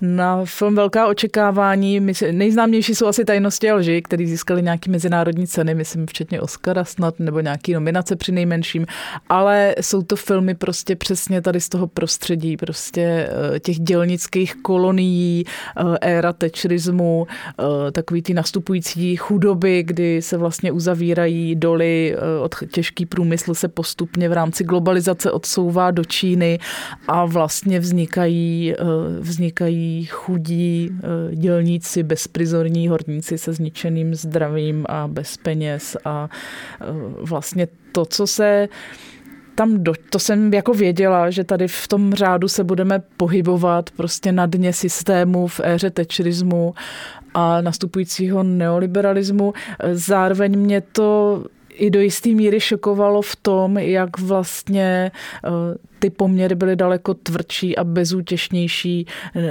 Na film Velká očekávání, nejznámější jsou asi Tajnosti a lži, který získali nějaký mezinárodní ceny, myslím včetně Oscara snad, nebo nějaký nominace při nejmenším, ale jsou to filmy prostě přesně tady z toho prostředí, prostě e, těch dělnických kolonií, e, éra tečerismu, e, takový ty nastupující chudoby, kdy se vlastně uzavírají doly, od těžký průmysl se postupně v rámci globalizace odsouvá do Číny a vlastně vznikají, eh, vznikají chudí eh, dělníci, bezprizorní horníci se zničeným zdravím a bez peněz a eh, vlastně to, co se tam do, to jsem jako věděla, že tady v tom řádu se budeme pohybovat prostě na dně systému v éře tečerismu a nastupujícího neoliberalismu. Zároveň mě to i do jisté míry šokovalo v tom, jak vlastně uh, ty poměry byly daleko tvrdší a bezútěšnější,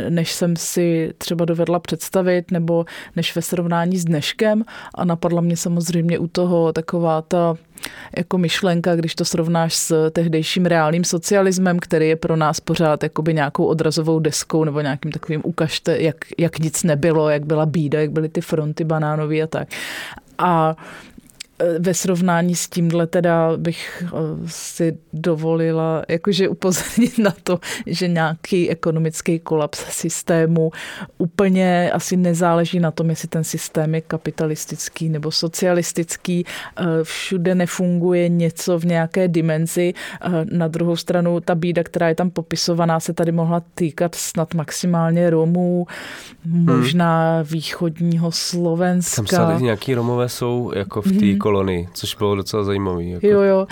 než jsem si třeba dovedla představit, nebo než ve srovnání s dneškem. A napadla mě samozřejmě u toho taková ta jako myšlenka, když to srovnáš s tehdejším reálným socialismem, který je pro nás pořád jakoby nějakou odrazovou deskou nebo nějakým takovým ukažte, jak, jak nic nebylo, jak byla bída, jak byly ty fronty banánové a tak. A Eh, ve srovnání s tímhle teda bych eh, si dovolila jakože upozornit na to, že nějaký ekonomický kolaps systému úplně asi nezáleží na tom, jestli ten systém je kapitalistický nebo socialistický. Eh, všude nefunguje něco v nějaké dimenzi. Na druhou stranu ta bída, která je tam popisovaná, se tady mohla týkat snad maximálně Romů, hmm. možná východního Slovenska. Tam nějaký Romové jsou jako v té hmm kolonii, což bylo docela zajímavé. Jako. Jo, jo.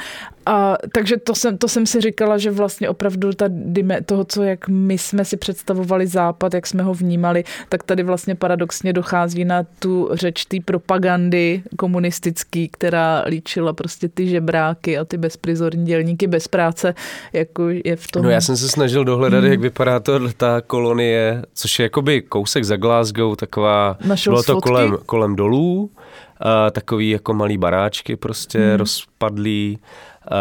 A takže to jsem, to jsem si říkala, že vlastně opravdu ta dime, toho, co jak my jsme si představovali Západ, jak jsme ho vnímali, tak tady vlastně paradoxně dochází na tu řeč té propagandy komunistický, která líčila prostě ty žebráky a ty bezprizorní dělníky bez práce, jako je v tom. No já jsem se snažil dohledat, hmm. jak vypadá to, ta kolonie, což je jakoby kousek za Glasgow, taková, Našel bylo to kolem, kolem dolů, uh, takový jako malý baráčky prostě hmm. rozpadlý uh,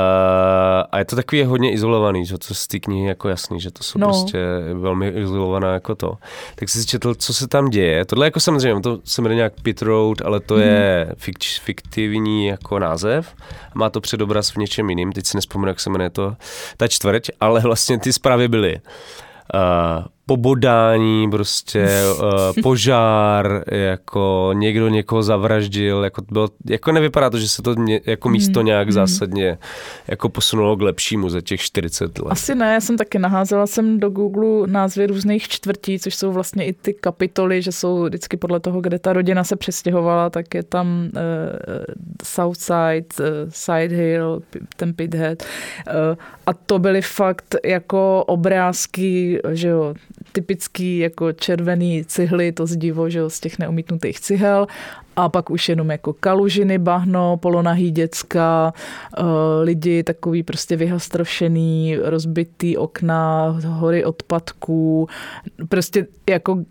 a je to takový hodně izolovaný, že to z té knihy jako jasný, že to jsou no. prostě velmi izolovaná jako to. Tak jsi četl, co se tam děje. Tohle jako samozřejmě, to se jmenuje nějak Pit Road, ale to hmm. je fik, fiktivní jako název. Má to předobraz v něčem jiným, teď si nespomenu, jak se jmenuje to, ta čtvrť, ale vlastně ty zprávy byly. Uh, pobodání, prostě uh, požár, jako někdo někoho zavraždil, jako, bylo, jako nevypadá to, že se to mě, jako místo mm, nějak mm. zásadně jako posunulo k lepšímu za těch 40 let. Asi ne, já jsem taky naházela jsem do Google názvy různých čtvrtí, což jsou vlastně i ty kapitoly, že jsou vždycky podle toho, kde ta rodina se přestěhovala, tak je tam uh, Southside, uh, Side Hill, ten Pithead. Uh, a to byly fakt jako obrázky, že jo, typický jako červený cihly, to zdivo, že z těch neumítnutých cihel. A pak už jenom jako kalužiny, bahno, polonahý děcka, eh, lidi takový prostě vyhastrošený, rozbitý okna, hory odpadků, prostě jako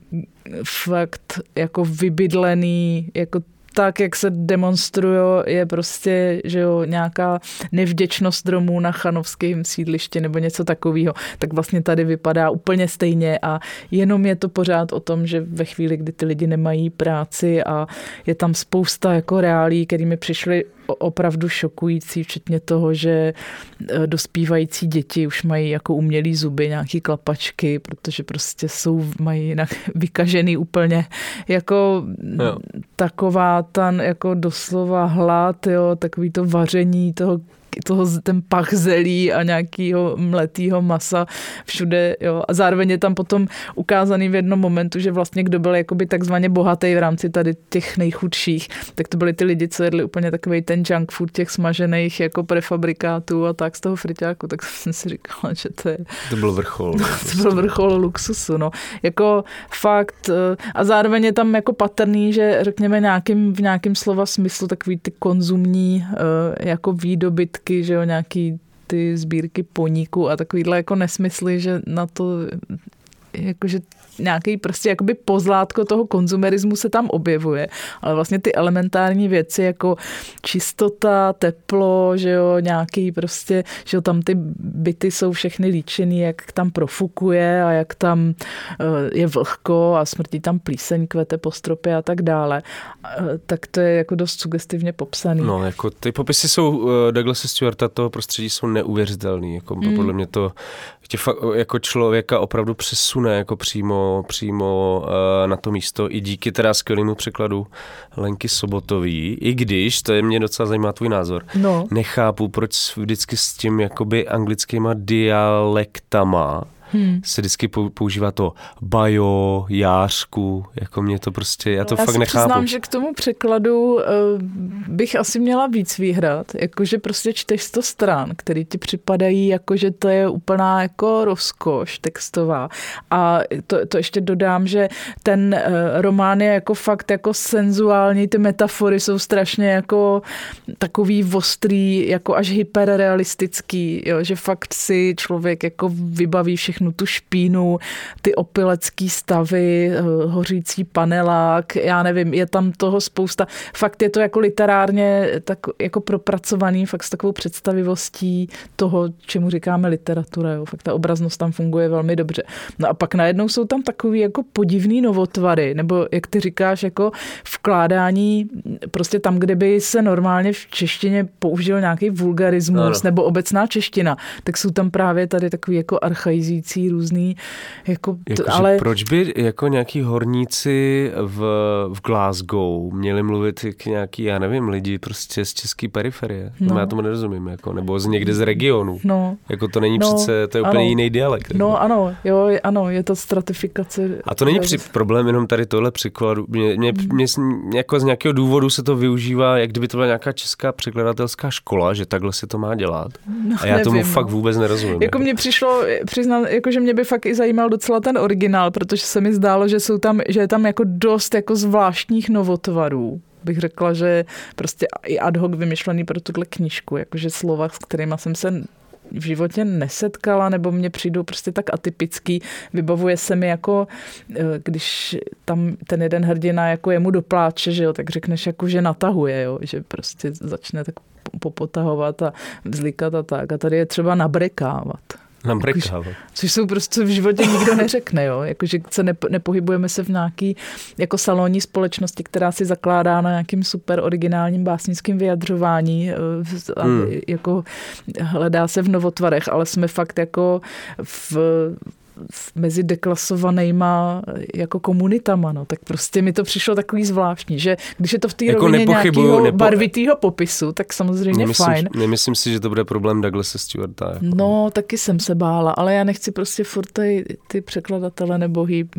fakt jako vybydlený, jako tak, jak se demonstruje, je prostě že jo, nějaká nevděčnost Romů na chanovském sídlišti nebo něco takového, tak vlastně tady vypadá úplně stejně a jenom je to pořád o tom, že ve chvíli, kdy ty lidi nemají práci a je tam spousta jako reálí, kterými přišly opravdu šokující, včetně toho, že e, dospívající děti už mají jako umělý zuby, nějaký klapačky, protože prostě jsou, mají jinak vykažený úplně jako jo. taková ta jako doslova hlad, jo, takový to vaření toho toho, ten pach zelí a nějakého mletého masa všude. Jo. A zároveň je tam potom ukázaný v jednom momentu, že vlastně kdo byl jakoby takzvaně bohatý v rámci tady těch nejchudších, tak to byli ty lidi, co jedli úplně takový ten junk food těch smažených jako prefabrikátů a tak z toho friťáku, tak jsem si říkala, že to je... To byl vrchol. To byl vrchol luxusu, no. Jako fakt eh, a zároveň je tam jako patrný, že řekněme nějakým, v nějakém slova smyslu takový ty konzumní eh, jako výdobytky sbírky, že jo, nějaký ty sbírky poníku a takovýhle jako nesmysly, že na to jakože nějaký prostě jakoby pozlátko toho konzumerismu se tam objevuje, ale vlastně ty elementární věci jako čistota, teplo, že jo, nějaký prostě, že jo, tam ty byty jsou všechny líčený, jak tam profukuje a jak tam eh, je vlhko a smrtí tam plíseň, kvete po stropě a tak dále. Eh, tak to je jako dost sugestivně popsaný. No, jako ty popisy jsou eh, Douglas Stewarta toho prostředí jsou neuvěřitelný. Jako mm. Podle mě to tě fakt, jako člověka opravdu přesune jako přímo, přímo uh, na to místo i díky teda skvělému překladu Lenky Sobotový, i když, to je mě docela zajímá tvůj názor, no. nechápu, proč vždycky s tím jakoby anglickýma dialektama hmm. se vždycky používá to bajo, jářku, jako mě to prostě, já to já fakt nechápu. Já přiznám, že k tomu překladu uh, bych asi měla víc výhrad, jakože prostě čteš 100 stran, který ti připadají jako, že to je úplná jako rozkoš textová. A to, to ještě dodám, že ten uh, román je jako fakt jako senzuální, ty metafory jsou strašně jako takový ostrý, jako až hyperrealistický, jo, že fakt si člověk jako vybaví všechnu tu špínu, ty opilecký stavy, eh, hořící panelák, já nevím, je tam toho spousta. Fakt je to jako literárně tak jako propracovaný, fakt s takovou představivostí toho, čemu říkáme literatura, jo. fakt ta obraznost tam funguje velmi dobře. No a pak najednou jsou tam takový jako podivný novotvary, nebo jak ty říkáš, jako vkládání prostě tam, kde by se normálně v češtině použil nějaký vulgarismus ano. nebo obecná čeština, tak jsou tam právě tady takový jako archaizící různý, jako, jako t, ale... Proč by jako nějaký horníci v, v Glasgow měli mluvit jak nějaký, já nevím, lidi prostě z české periferie? No. Já tomu nerozumím, jako, nebo z někde z regionu. No. Jako to není no, přece, to je úplně ano. jiný dialekt. No jako. ano, jo, ano, je to stratifikace. A to není při, problém jenom tady tohle překladu. Mě, mě, mě, mě jako z nějakého důvodu se to využívá, jak kdyby to byla nějaká česká překladatelská škola, že takhle se to má dělat. No, a já nevím, tomu no. fakt vůbec nerozumím. Jako mě přišlo, přiznám, jako že mě by fakt i zajímal docela ten originál, protože se mi zdálo, že jsou tam, že je tam jako dost jako zvláštních novotvarů bych řekla, že prostě i ad hoc vymyšlený pro tuhle knížku, jakože slova, s kterými jsem se v životě nesetkala, nebo mě přijdou prostě tak atypický. Vybavuje se mi jako, eh, když tam ten jeden hrdina jako jemu dopláče, že jo, tak řekneš jako, že natahuje, jo, že prostě začne tak popotahovat a vzlikat a tak. A tady je třeba nabrekávat. Nabrekávat. Což jsou prostě v životě nikdo neřekne, jo. Jakože se nepohybujeme se v nějaký jako salonní společnosti, která si zakládá na nějakým super originálním básnickým vyjadřování eh, a hmm. jako hledá se v novotvarech, ale jsme fakt jako v mezi deklasovanýma jako komunitama, no, tak prostě mi to přišlo takový zvláštní, že když je to v té jako rovině nějakého nepo... barvitýho popisu, tak samozřejmě nemyslím, fajn. Nemyslím si, že to bude problém Douglasa Stewarta. Jako. No, taky jsem se bála, ale já nechci prostě furt ty, ty překladatele nebohý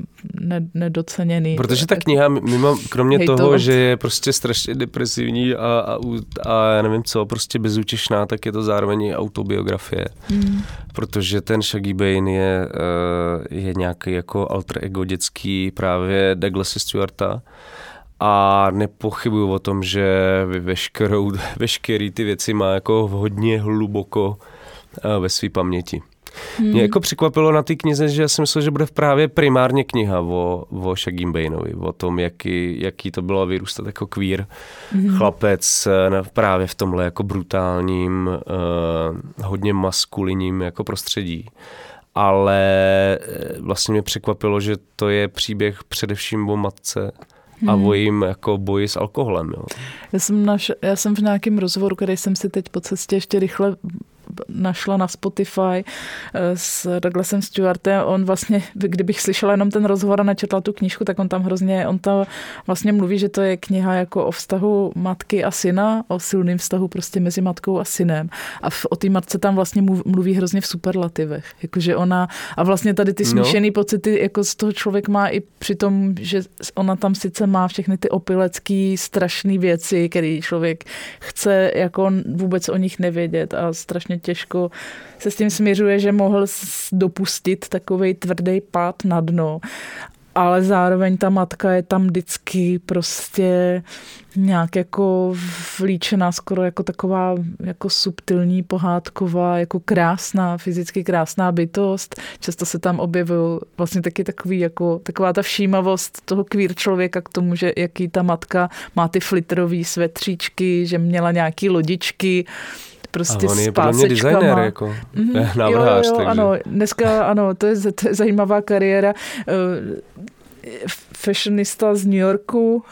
ne, nedoceněný. Protože ta kniha, mimo, kromě hejtovat. toho, že je prostě strašně depresivní a, a, a já nevím co, prostě bezútěšná, tak je to zároveň i autobiografie. Hmm. Protože ten Shaggy Bane je uh, Eh, je nějaký jako alter ego dětský právě Douglasa Stewarta a nepochybuju o tom, že veškerou, veškerý ty věci má jako hodně hluboko eh, ve své paměti. Hmm. Mě jako překvapilo na té knize, že já jsem myslel, že bude právě primárně kniha o, o Shaggy Baneovi, o tom, jaký, jaký to bylo vyrůstat jako queer hmm. chlapec eh, právě v tomhle jako brutálním, uh, hodně maskulinním jako prostředí ale eh, vlastně mě překvapilo, že to je příběh především o matce a hmm. o jejím jako boji s alkoholem. Jo. Já, jsem naš, já jsem v nějakém rozhovoru, který jsem si teď po cestě ještě rychle našla na Spotify eh, s Douglasem Stewartem. On vlastně, kdybych slyšela jenom ten rozhovor a načetla tu knížku, tak on tam hrozně, on tam vlastně mluví, že to je kniha jako o vztahu matky a syna, o silném vztahu prostě mezi matkou a synem. A v, o té matce tam vlastně mluví hrozně v superlativech. Jakože ona, a vlastně tady ty smíšený no. pocity, jako z toho člověk má i při tom, že ona tam sice má všechny ty opilecký strašné věci, které člověk chce jako vůbec o nich nevědět a strašně těžko se s tím směřuje, že mohl dopustit takový tvrdý pád na dno ale zároveň ta matka je tam vždycky prostě nějak jako vlíčená skoro jako taková jako subtilní, pohádková, jako krásná, fyzicky krásná bytost. Často se tam objevují vlastně taky takový jako, taková ta všímavost toho queer člověka k tomu, že jaký ta matka má ty flitrový svetříčky, že měla nějaký lodičky, prostě a on je podle mě designer, jako mm-hmm, návrhář. Jo, jo, jo, takže. ano, dneska ano, to je, to je zajímavá kariéra. Fashionista z New Yorku.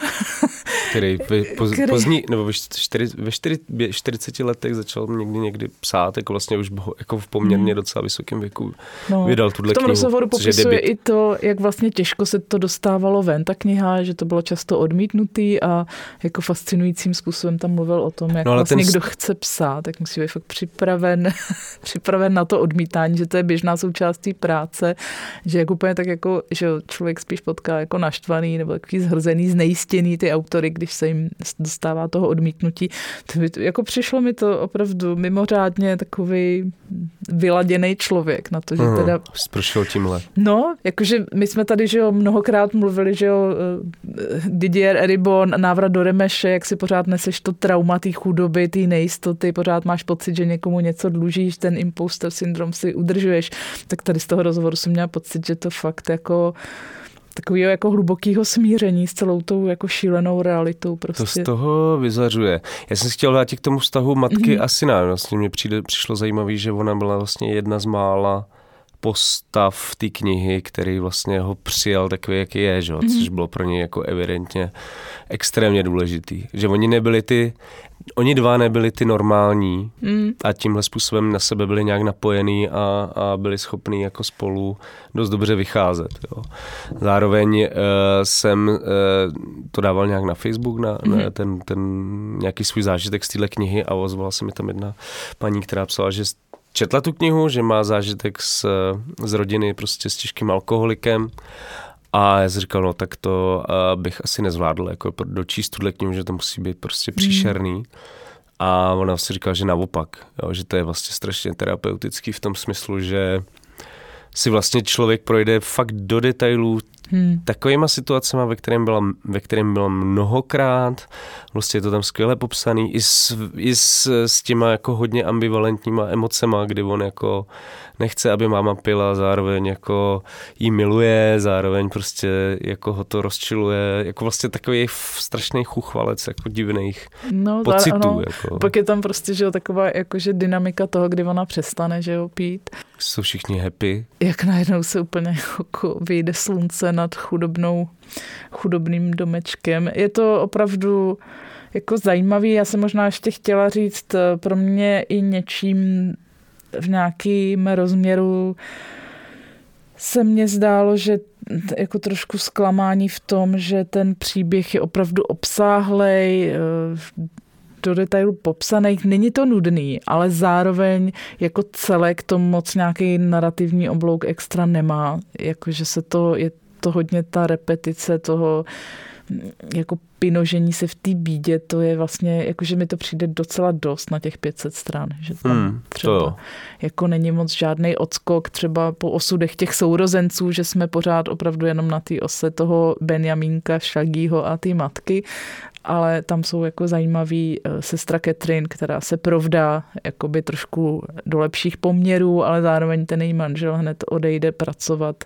Který ve, poz, který... Pozdní, nebo ve, čtyři, ve čtyři, 40 letech začal někdy někdy psát, jako vlastně už jako v poměrně hmm. docela vysokém věku no, vydal tuhle V tom knihu, rozhovoru popisuje i to, jak vlastně těžko se to dostávalo ven, ta kniha, že to bylo často odmítnutý a jako fascinujícím způsobem tam mluvil o tom, jak no, vlastně ten... kdo chce psát, tak musí být fakt připraven, připraven na to odmítání, že to je běžná součástí práce, že jak úplně tak jako, že člověk spíš potká jako naštvaný nebo takový zhrzený, znejistěný ty autory, když se jim dostává toho odmítnutí. To by, jako přišlo mi to opravdu mimořádně takový vyladěný člověk na to, že hmm, teda... Zprošil tímhle. No, jakože my jsme tady, že jo, mnohokrát mluvili, že jo, eh, Didier Eribon, návrat do Remeše, jak si pořád neseš to trauma té chudoby, té nejistoty, pořád máš pocit, že někomu něco dlužíš, ten imposter syndrom si udržuješ, tak tady z toho rozhovoru jsem měla pocit, že to fakt jako takového jako hlubokého smíření s celou tou jako šílenou realitou. Prostě. To z toho vyzařuje. Já jsem chtěl dát k tomu vztahu matky mm-hmm. a syna. Vlastně mě přijde, přišlo zajímavé, že ona byla vlastně jedna z mála postav té knihy, který vlastně ho přijal takový, jaký je, že? Mm-hmm. což bylo pro něj jako evidentně extrémně důležitý. Že oni nebyli ty, oni dva nebyli ty normální mm. a tímhle způsobem na sebe byli nějak napojení a, a byli schopní jako spolu dost dobře vycházet. Jo. Zároveň uh, jsem uh, to dával nějak na Facebook, na, mm. na ten, ten nějaký svůj zážitek z téhle knihy a ozvala se mi tam jedna paní, která psala, že četla tu knihu, že má zážitek z, z rodiny prostě s těžkým alkoholikem a já jsem říkal, no tak to uh, bych asi nezvládl, jako dočíst tuhle knihu, že to musí být prostě hmm. příšerný. Mm. A ona si říkala, že naopak, jo, že to je vlastně strašně terapeutický v tom smyslu, že si vlastně člověk projde fakt do detailů hmm. takovýma situacemi, ve kterém byla, ve kterém byla mnohokrát. Vlastně je to tam skvěle popsaný i s, i s, s těma jako hodně ambivalentníma emocema, kdy on jako nechce, aby máma pila, zároveň jako jí miluje, zároveň prostě jako ho to rozčiluje, jako vlastně takový strašný chuchvalec jako divných no, pocitů. Ano, jako. Pak je tam prostě, že jo, taková jakože dynamika toho, kdy ona přestane, že jo, pít. Jsou všichni happy. Jak najednou se úplně jako vyjde slunce nad chudobnou, chudobným domečkem. Je to opravdu jako zajímavý. Já jsem možná ještě chtěla říct eh, pro mě i něčím v nějakým rozměru se mně zdálo, že jako trošku zklamání v tom, že ten příběh je opravdu obsáhlej, eh, do detailu popsaný. Není to nudný, ale zároveň jako celek to moc nějaký narrativní oblouk extra nemá. Jakože se to, je to hodně ta repetice toho jako pinožení se v té bídě, to je vlastně, jakože mi to přijde docela dost na těch 500 stran, že tam hmm, třeba to jako není moc žádný odskok třeba po osudech těch sourozenců, že jsme pořád opravdu jenom na té ose toho Benjamínka, Šagího a ty matky, ale tam jsou jako zajímavý eh, sestra Catherine, která se provdá jakoby trošku do lepších poměrů, ale zároveň ten její manžel hned odejde pracovat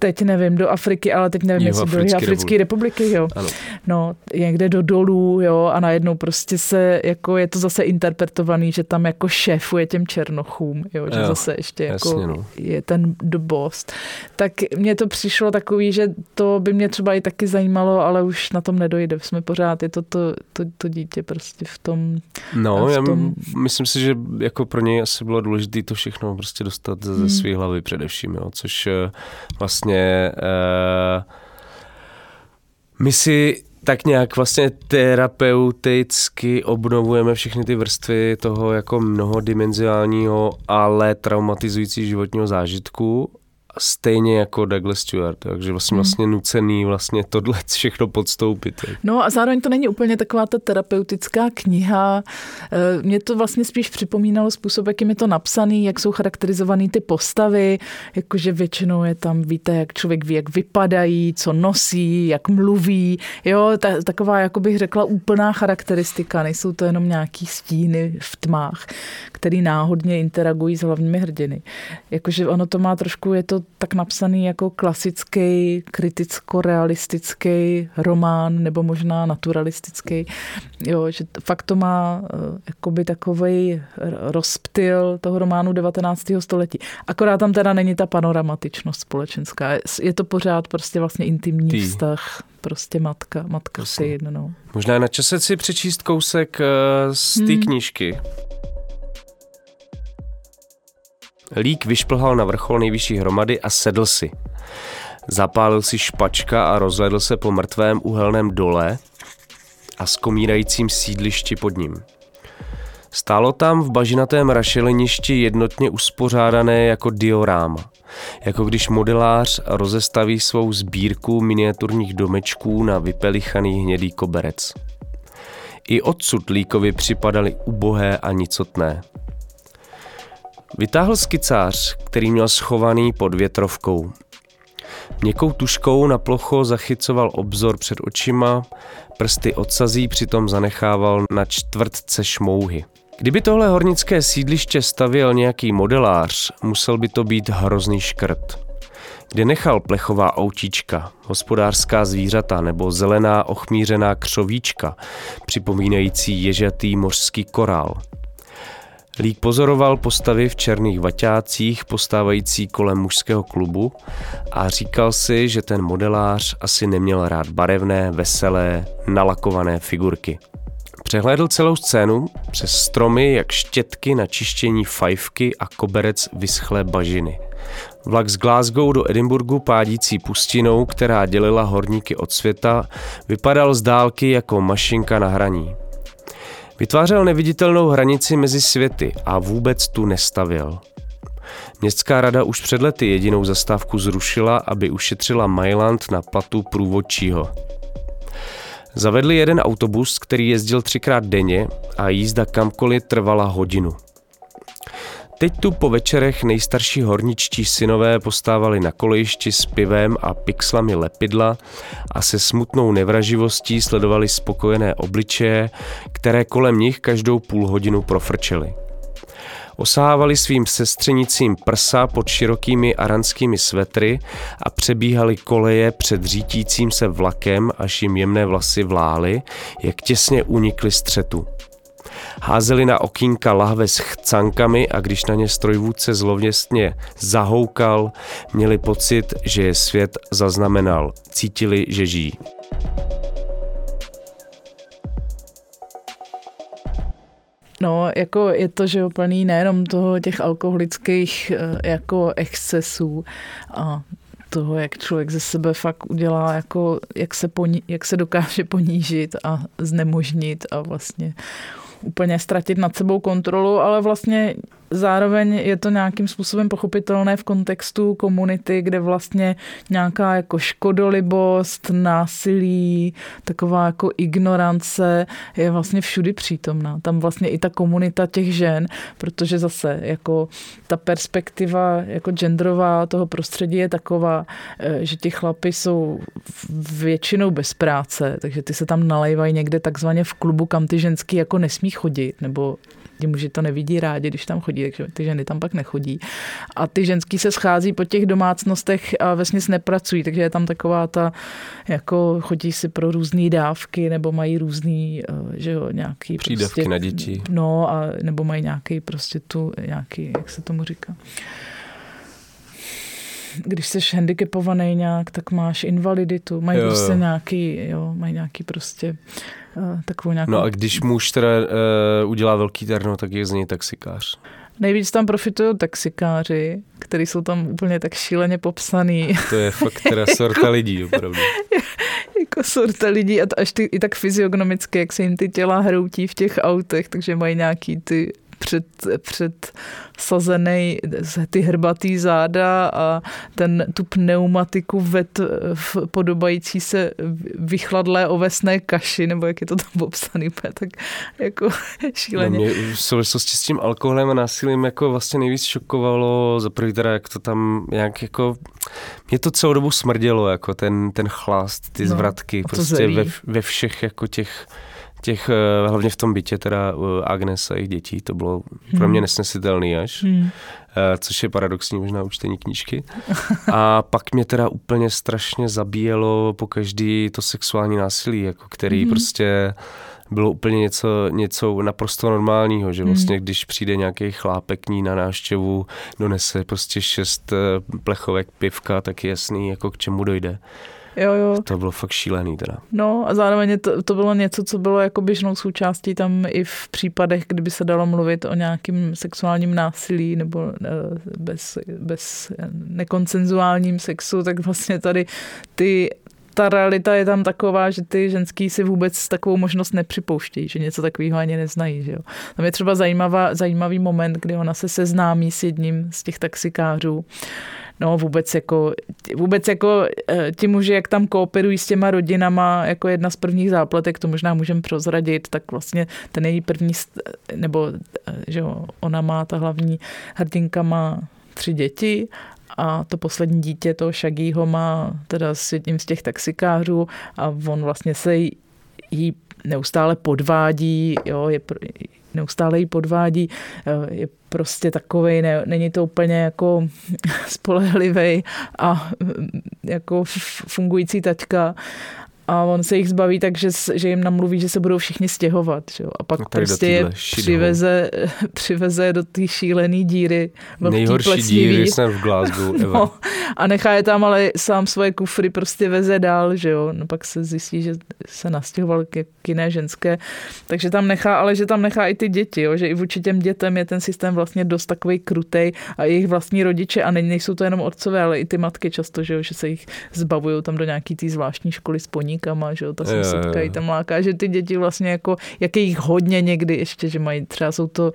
teď nevím, do Afriky, ale teď nevím, jestli do Africké republiky, jo. Ano. No, někde do dolů, jo, a najednou prostě se, jako je to zase interpretovaný, že tam jako šéfuje těm černochům, jo, že jo, zase ještě jako jasně, no. je ten the boss. Tak mně to přišlo takový, že to by mě třeba i taky zajímalo, ale už na tom nedojde. Jsme pořád, je to to, to, to dítě prostě v tom. No, v tom... já myslím si, že jako pro něj asi bylo důležité to všechno prostě dostat ze, ze hmm. své hlavy především, jo, což eh, vlastně vlastně uh, my si tak nějak vlastně terapeuticky obnovujeme všechny ty vrstvy toho jako mnohodimenziálního, ale traumatizující životního zážitku stejně jako Douglas Stewart, takže vlastně, hmm. vlastně nucený vlastně tohle všechno podstoupit. No a zároveň to není úplně taková ta terapeutická kniha. Eh, mě to vlastně spíš připomínalo způsob, jakým je to napsaný, jak jsou charakterizované ty postavy, jakože většinou je tam, víte, jak člověk ví, jak vypadají, co nosí, jak mluví, jo, ta, taková, jako bych řekla, úplná charakteristika, nejsou to jenom nějaký stíny v tmách, který náhodně interagují s hlavními hrdiny. Jakože ono to má trošku, je to tak napsaný jako klasický, kriticko-realistický román, nebo možná naturalistický. Jo, že fakt to má uh, jakoby takovej rozptyl toho románu 19. století. Akorát tam teda není ta panoramatičnost společenská. Je to pořád prostě vlastně intimní Ty. vztah prostě matka, matka si no. Možná na čase si přečíst kousek uh, z té hmm. knížky. Lík vyšplhal na vrchol nejvyšší hromady a sedl si. Zapálil si špačka a rozhledl se po mrtvém uhelném dole a skomírajícím sídlišti pod ním. Stálo tam v bažinatém rašeliništi jednotně uspořádané jako dioráma. Jako když modelář rozestaví svou sbírku miniaturních domečků na vypelichaný hnědý koberec. I odsud Líkovi připadaly ubohé a nicotné. Vytáhl skicář, který měl schovaný pod větrovkou. Měkkou tuškou na plocho zachycoval obzor před očima, prsty odsazí přitom zanechával na čtvrtce šmouhy. Kdyby tohle hornické sídliště stavěl nějaký modelář, musel by to být hrozný škrt. Kde nechal plechová autíčka, hospodářská zvířata nebo zelená ochmířená křovíčka, připomínající ježatý mořský korál – Lík pozoroval postavy v černých vaťácích postávající kolem mužského klubu a říkal si, že ten modelář asi neměl rád barevné, veselé, nalakované figurky. Přehlédl celou scénu přes stromy jak štětky na čištění fajfky a koberec vyschlé bažiny. Vlak z Glasgow do Edinburgu pádící pustinou, která dělila horníky od světa, vypadal z dálky jako mašinka na hraní. Vytvářel neviditelnou hranici mezi světy a vůbec tu nestavil. Městská rada už před lety jedinou zastávku zrušila, aby ušetřila Mailand na platu průvodčího. Zavedli jeden autobus, který jezdil třikrát denně a jízda kamkoliv trvala hodinu. Teď tu po večerech nejstarší horničtí synové postávali na kolejišti s pivem a pixlami lepidla a se smutnou nevraživostí sledovali spokojené obličeje, které kolem nich každou půl hodinu profrčely. Osahávali svým sestřenicím prsa pod širokými aranskými svetry a přebíhali koleje před řítícím se vlakem, až jim jemné vlasy vlály, jak těsně unikly střetu. Házeli na okýnka lahve s chcankami a když na ně strojvůdce zlověstně zahoukal, měli pocit, že je svět zaznamenal. Cítili, že žijí. No, jako je to, že plný nejenom toho těch alkoholických eh, jako excesů a toho, jak člověk ze sebe fakt udělá, jako jak se, poní, jak se dokáže ponížit a znemožnit a vlastně úplně ztratit nad sebou kontrolu, ale vlastně zároveň je to nějakým způsobem pochopitelné v kontextu komunity, kde vlastně nějaká jako škodolibost, násilí, taková jako ignorance je vlastně všudy přítomná. Tam vlastně i ta komunita těch žen, protože zase jako ta perspektiva jako genderová toho prostředí je taková, eh, že ti chlapy jsou většinou bez práce, takže ty se tam nalejvají někde takzvaně v klubu, kam ty ženský jako nesmí chodit, nebo ti muži to nevidí rádi, když tam chodí, takže ty ženy tam pak nechodí. A ty ženský se schází po těch domácnostech a vesměs nepracují, takže je tam taková ta, jako chodí si pro různé dávky, nebo mají různý, eh, že jo, nějaký Přídavky prostě, na děti. No, a, nebo mají nějaký prostě tu, nějaký, jak se tomu říká, když jsi handicapovaný nějak, tak máš invaliditu, mají jo, prostě jo. nějaký, jo, mají nějaký prostě uh, takovou nějakou... No a když muž teda uh, udělá velký terno, tak je z něj taxikář. Nejvíc tam profitují taxikáři, kteří jsou tam úplně tak šíleně popsaný. To je fakt teda sorta lidí, opravdu. jako sorta lidí a až ty, i tak fyziognomicky, jak se jim ty těla hroutí v těch autech, takže mají nějaký ty před, před sazený ty hrbatý záda a ten, tu pneumatiku ved v podobající se vychladlé ovesné kaši, nebo jak je to tam popsaný, tak jako šíleně. No, mě v souvislosti s tím alkoholem a násilím jako vlastně nejvíc šokovalo, za prvý teda, jak to tam nějak jako, mě to celou dobu smrdělo, jako ten, ten chlast, ty no, zvratky, prostě ve, ve všech jako těch těch, eh, hlavně v tom bytě, teda eh, Agnes a jejich dětí, to bylo pro mě Hmm. nesnesitelný až, Hmm. eh, což je paradoxní možná u čtení knížky. A pak mě teda úplně strašně zabíjelo po každý to sexuální násilí, jako který Mhm. prostě bylo úplně něco, něco naprosto normálního, že Mhm. vlastně když přijde nějaký chlápek ní na návštěvu, donese prostě šest plechovek pivka, tak je jasný, jako k čemu dojde. Jo, jo. To bylo fakt šílený teda. No a zároveň to, to bylo něco, co bylo jako běžnou součástí tam i v případech, kdyby se dalo mluvit o nějakým sexuálním násilí nebo eh, bez, bez nekoncenzuálním sexu, tak vlastně tady ty ta realita je tam taková, že ty ženský si vůbec takovou možnost nepřipouštějí, že něco takového ani neznají. Že jo. Tam je třeba zajímavá, zajímavý moment, kdy ona se seznámí s jedním z těch taxikářů. No vůbec jako, vůbec jako eh, ti muži, jak tam kooperují s těma rodinama, jako jedna z prvních zápletek, to možná můžeme prozradit, tak vlastně ten její první, nebo eh, že ona má, ta hlavní hrdinka má tři děti a to poslední dítě, to Shaggyho má teda s jedním z těch taxikářů a on vlastně se jí, neustále podvádí, jo, je neustále jí podvádí, eh, je prostě takovej, ne, není to úplně jako spolehlivý a mm, jako fungující taťka a on se jich zbaví tak, že, že jim namluví, že se budou všichni stěhovat. Že jo? A pak No prostě je přiveze, přiveze do té šílené díry. Nejhorší plesnivý. díry snad v Glasgow ever. No, a nechá je tam, ale sám svoje kufry prostě veze dál, že jo. No pak se zjistí, že se nastěhoval k k jiné ženské. Takže tam nechá, ale že tam nechá i ty děti, jo. Že i vůči těm dětem je ten systém vlastně dost takový krutej a jejich vlastní rodiče, a ne- nejsou to jenom otcové, ale i ty matky často, že jo, že se jich zbavují tam do nějaký té zvláštní školy s poníkama, že jo, ta Jo, jo, sousedka jo. jí tam láká, že ty děti vlastně jako, jak je jich hodně někdy ještě, že mají třeba jsou to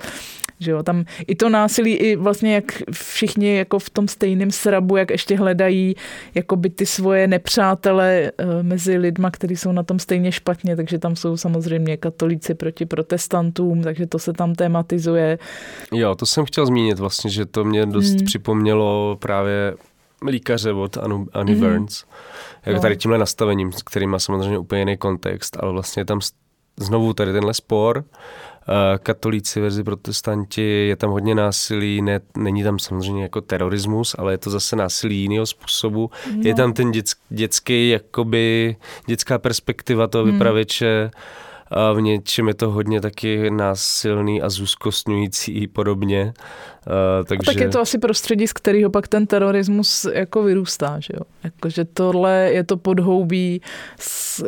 že jo, tam i to násilí, i vlastně jak všichni jako v tom stejném srabu, jak ještě hledají jakoby ty svoje nepřátele eh, mezi lidma, kteří jsou na tom stejně špatně, takže tam jsou samozřejmě katolíci proti protestantům, takže to se tam tematizuje. Jo, to jsem chtěl zmínit vlastně, že to mě dost Hmm. připomnělo právě líkaře od Anu, Annie Mhm. Burns. Jako No. tady tímhle nastavením, s kterým má samozřejmě úplně jiný kontext, ale vlastně tam znovu tady tenhle spor, eh, katolíci verzi protestanti, je tam hodně násilí, ne, není tam samozřejmě jako terorismus, ale je to zase násilí jiného způsobu. No. Je tam ten dět, dětský, jakoby dětská perspektiva toho Hmm. vypravěče, a v něčem je to hodně taky násilný a zúzkostňující podobně. Uh, A takže... tak je to asi prostředí, z kterého pak ten terorismus jako vyrůstá, že jo? Jakože tohle je to podhoubí, z,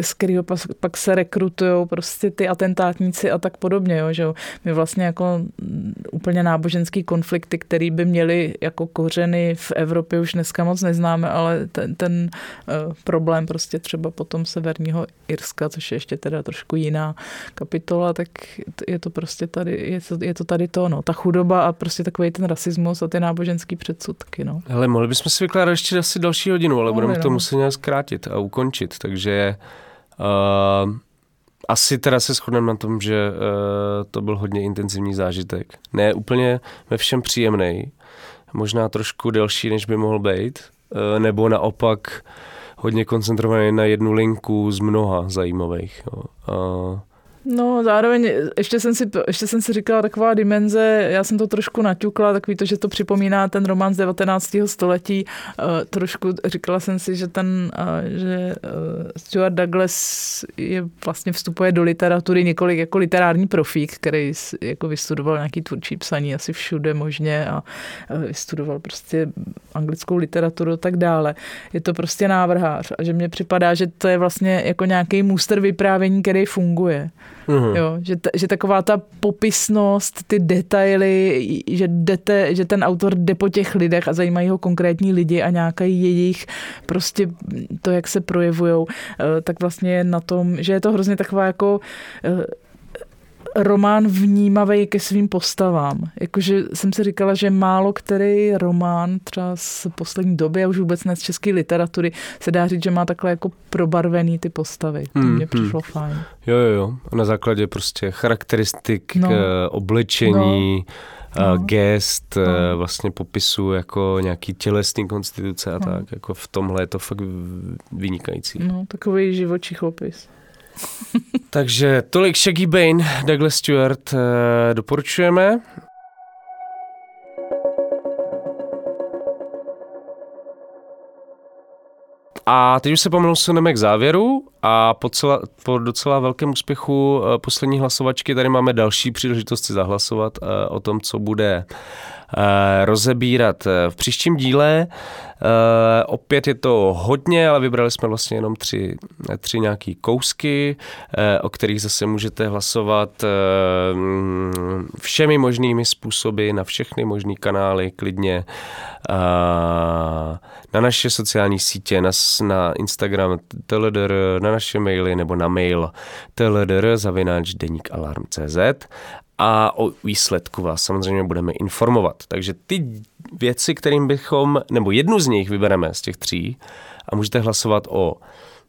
z kterého pak, pak se rekrutují prostě ty atentátníci a tak podobně, jo? že jo? My vlastně jako mm, úplně náboženský konflikty, který by měly jako kořeny v Evropě už dneska moc neznáme, ale ten, ten uh, problém prostě třeba potom severního Irska, což je ještě teda trošku jiná kapitola, tak je to prostě tady, je to, je to tady to, no, ta chudoba a prostě takový ten rasismus a ty náboženský předsudky, no. Hele, mohli bychom si vykládat ještě asi další hodinu, ale Mohli, budeme to no. muset nějak zkrátit a ukončit, takže uh, asi teda se shodneme na tom, že uh, to byl hodně intenzivní zážitek. Ne úplně ve všem příjemný, možná trošku delší, než by mohl být, uh, nebo naopak hodně koncentrovaný na jednu linku z mnoha zajímavých. Jo. Uh, No, zároveň ještě jsem, si, ještě jsem si říkala taková dimenze, já jsem to trošku naťukla, takový to, že to připomíná ten román z 19. století. Uh, trošku říkala jsem si, že ten, uh, že uh, Stuart Douglas je vlastně vstupuje do literatury několik jako literární profík, který jako vystudoval nějaký tvůrčí psaní asi všude možně a uh, vystudoval prostě anglickou literaturu a tak dále. Je to prostě návrhář a že mně připadá, že to je vlastně jako nějaký můster vyprávění, který funguje. Mhm. Jo, že, ta, že taková ta popisnost, ty detaily, že, jdete, že ten autor jde po těch lidech a zajímají ho konkrétní lidi a nějaký jejich prostě to, jak se projevujou, eh, tak vlastně je na tom, že je to hrozně taková jako eh, román vnímavý ke svým postavám. Jakože jsem si říkala, že málo který román třeba z poslední doby a už vůbec ne z české literatury se dá říct, že má takhle jako probarvený ty postavy. To Hmm, mně hmm. přišlo fajn. Jo, jo, jo. A na základě prostě charakteristik, No. no. oblečení, No. no. gest, No. no. vlastně popisu jako nějaký tělesný konstituce a No. tak. Jako v tomhle je to fakt vynikající. No, takový živočichopis. Takže tolik Shaggy Bane, Douglas Stewart eh, doporučujeme. A teď už se pomalu suneme k závěru a po, celá, po docela velkém úspěchu eh, poslední hlasovačky tady máme další příležitost si zahlasovat eh, o tom, co bude rozebírat v příštím díle. Opět je to hodně, ale vybrali jsme vlastně jenom tři, tři nějaký kousky, o kterých zase můžete hlasovat všemi možnými způsoby na všechny možné kanály, klidně na naše sociální sítě, na, na Instagram TLDR, na naše maily nebo na mail TLDR zavináč alarm.cz a o výsledku vás samozřejmě budeme informovat. Takže ty věci, kterým bychom, nebo jednu z nich vybereme z těch tří a můžete hlasovat o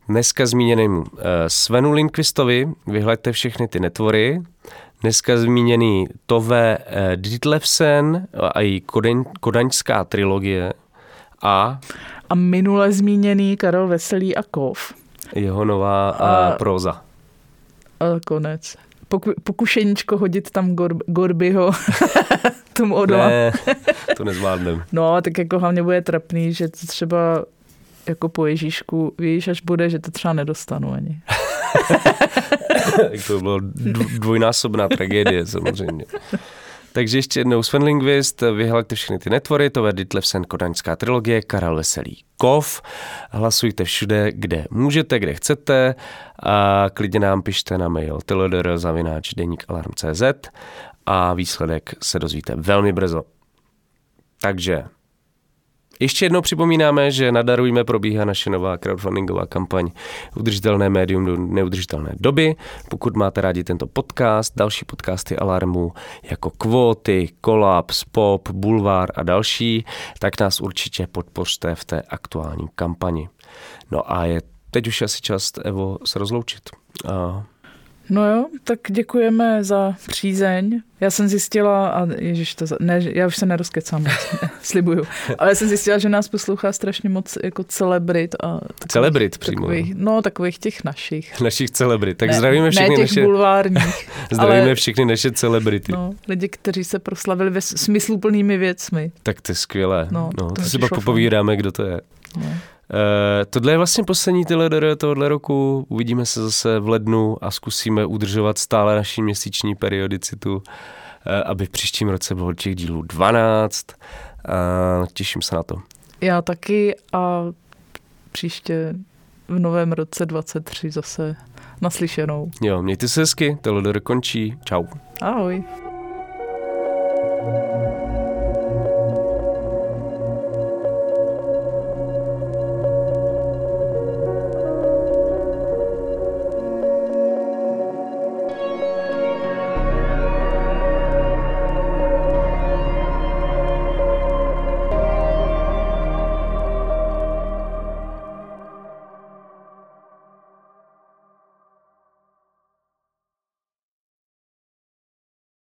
dneska zmíněnému uh, Svenu Linkvistovi, vyhleďte všechny ty netvory, dneska zmíněný Tove uh, Ditlevsen a její kodaň, kodaňská trilogie, a? A minule zmíněný Karel Veselý a Kov. Jeho nová a, proza. A konec. Poku, pokušeníčko hodit tam Gor, Gorbyho tomu odola. Ne, to nezvládnem. no, tak jako hlavně bude trapný, že to třeba jako po Ježíšku, víš, až bude, že to třeba nedostanu ani. to bylo dvojnásobná tragédie samozřejmě. Takže ještě jednou Sven Lingvist, vyhlaďte všechny ty netvory, to Ditlevsen Kodaňská trilogie, Karel Veselý Kov. Hlasujte všude, kde můžete, kde chcete a klidně nám pište na mail alarm.cz a výsledek se dozvíte velmi brzo. Takže ještě jednou připomínáme, že nadarujme probíhá naše nová crowdfundingová kampaň Udržitelné médium do neudržitelné doby. Pokud máte rádi tento podcast, další podcasty Alarmu jako Kvóty, Kolaps, Pop, Bulvár a další, tak nás určitě podpořte v té aktuální kampani. No a je teď už asi čas, Evo, se rozloučit. A No jo, tak děkujeme za přízeň. Já jsem zjistila, a ježiš, to, ne, já už se nerozkecám slibuju, ale já jsem zjistila, že nás poslouchá strašně moc jako celebrit. A takových, celebrit přímo. Takových, no, takových těch našich. Našich celebrit. Tak ne, zdravíme všechny ne těch naše... bulvárních. zdravíme ale, všechny naše celebrity. No, lidi, kteří se proslavili ve smysluplnými věcmi. Tak to je skvělé. No, no, to, to si pak popovídáme, kdo to je. No. Uh, tohle je vlastně poslední TLDR tohohle roku. Uvidíme se zase v lednu a zkusíme udržovat stále naší měsíční periodicitu, uh, aby v příštím roce bylo těch dílů 12. Uh, těším se na to. Já taky a příště v novém roce 23 zase naslyšenou. Jo, mějte se hezky, TLDR končí. Čau. Ahoj. thank you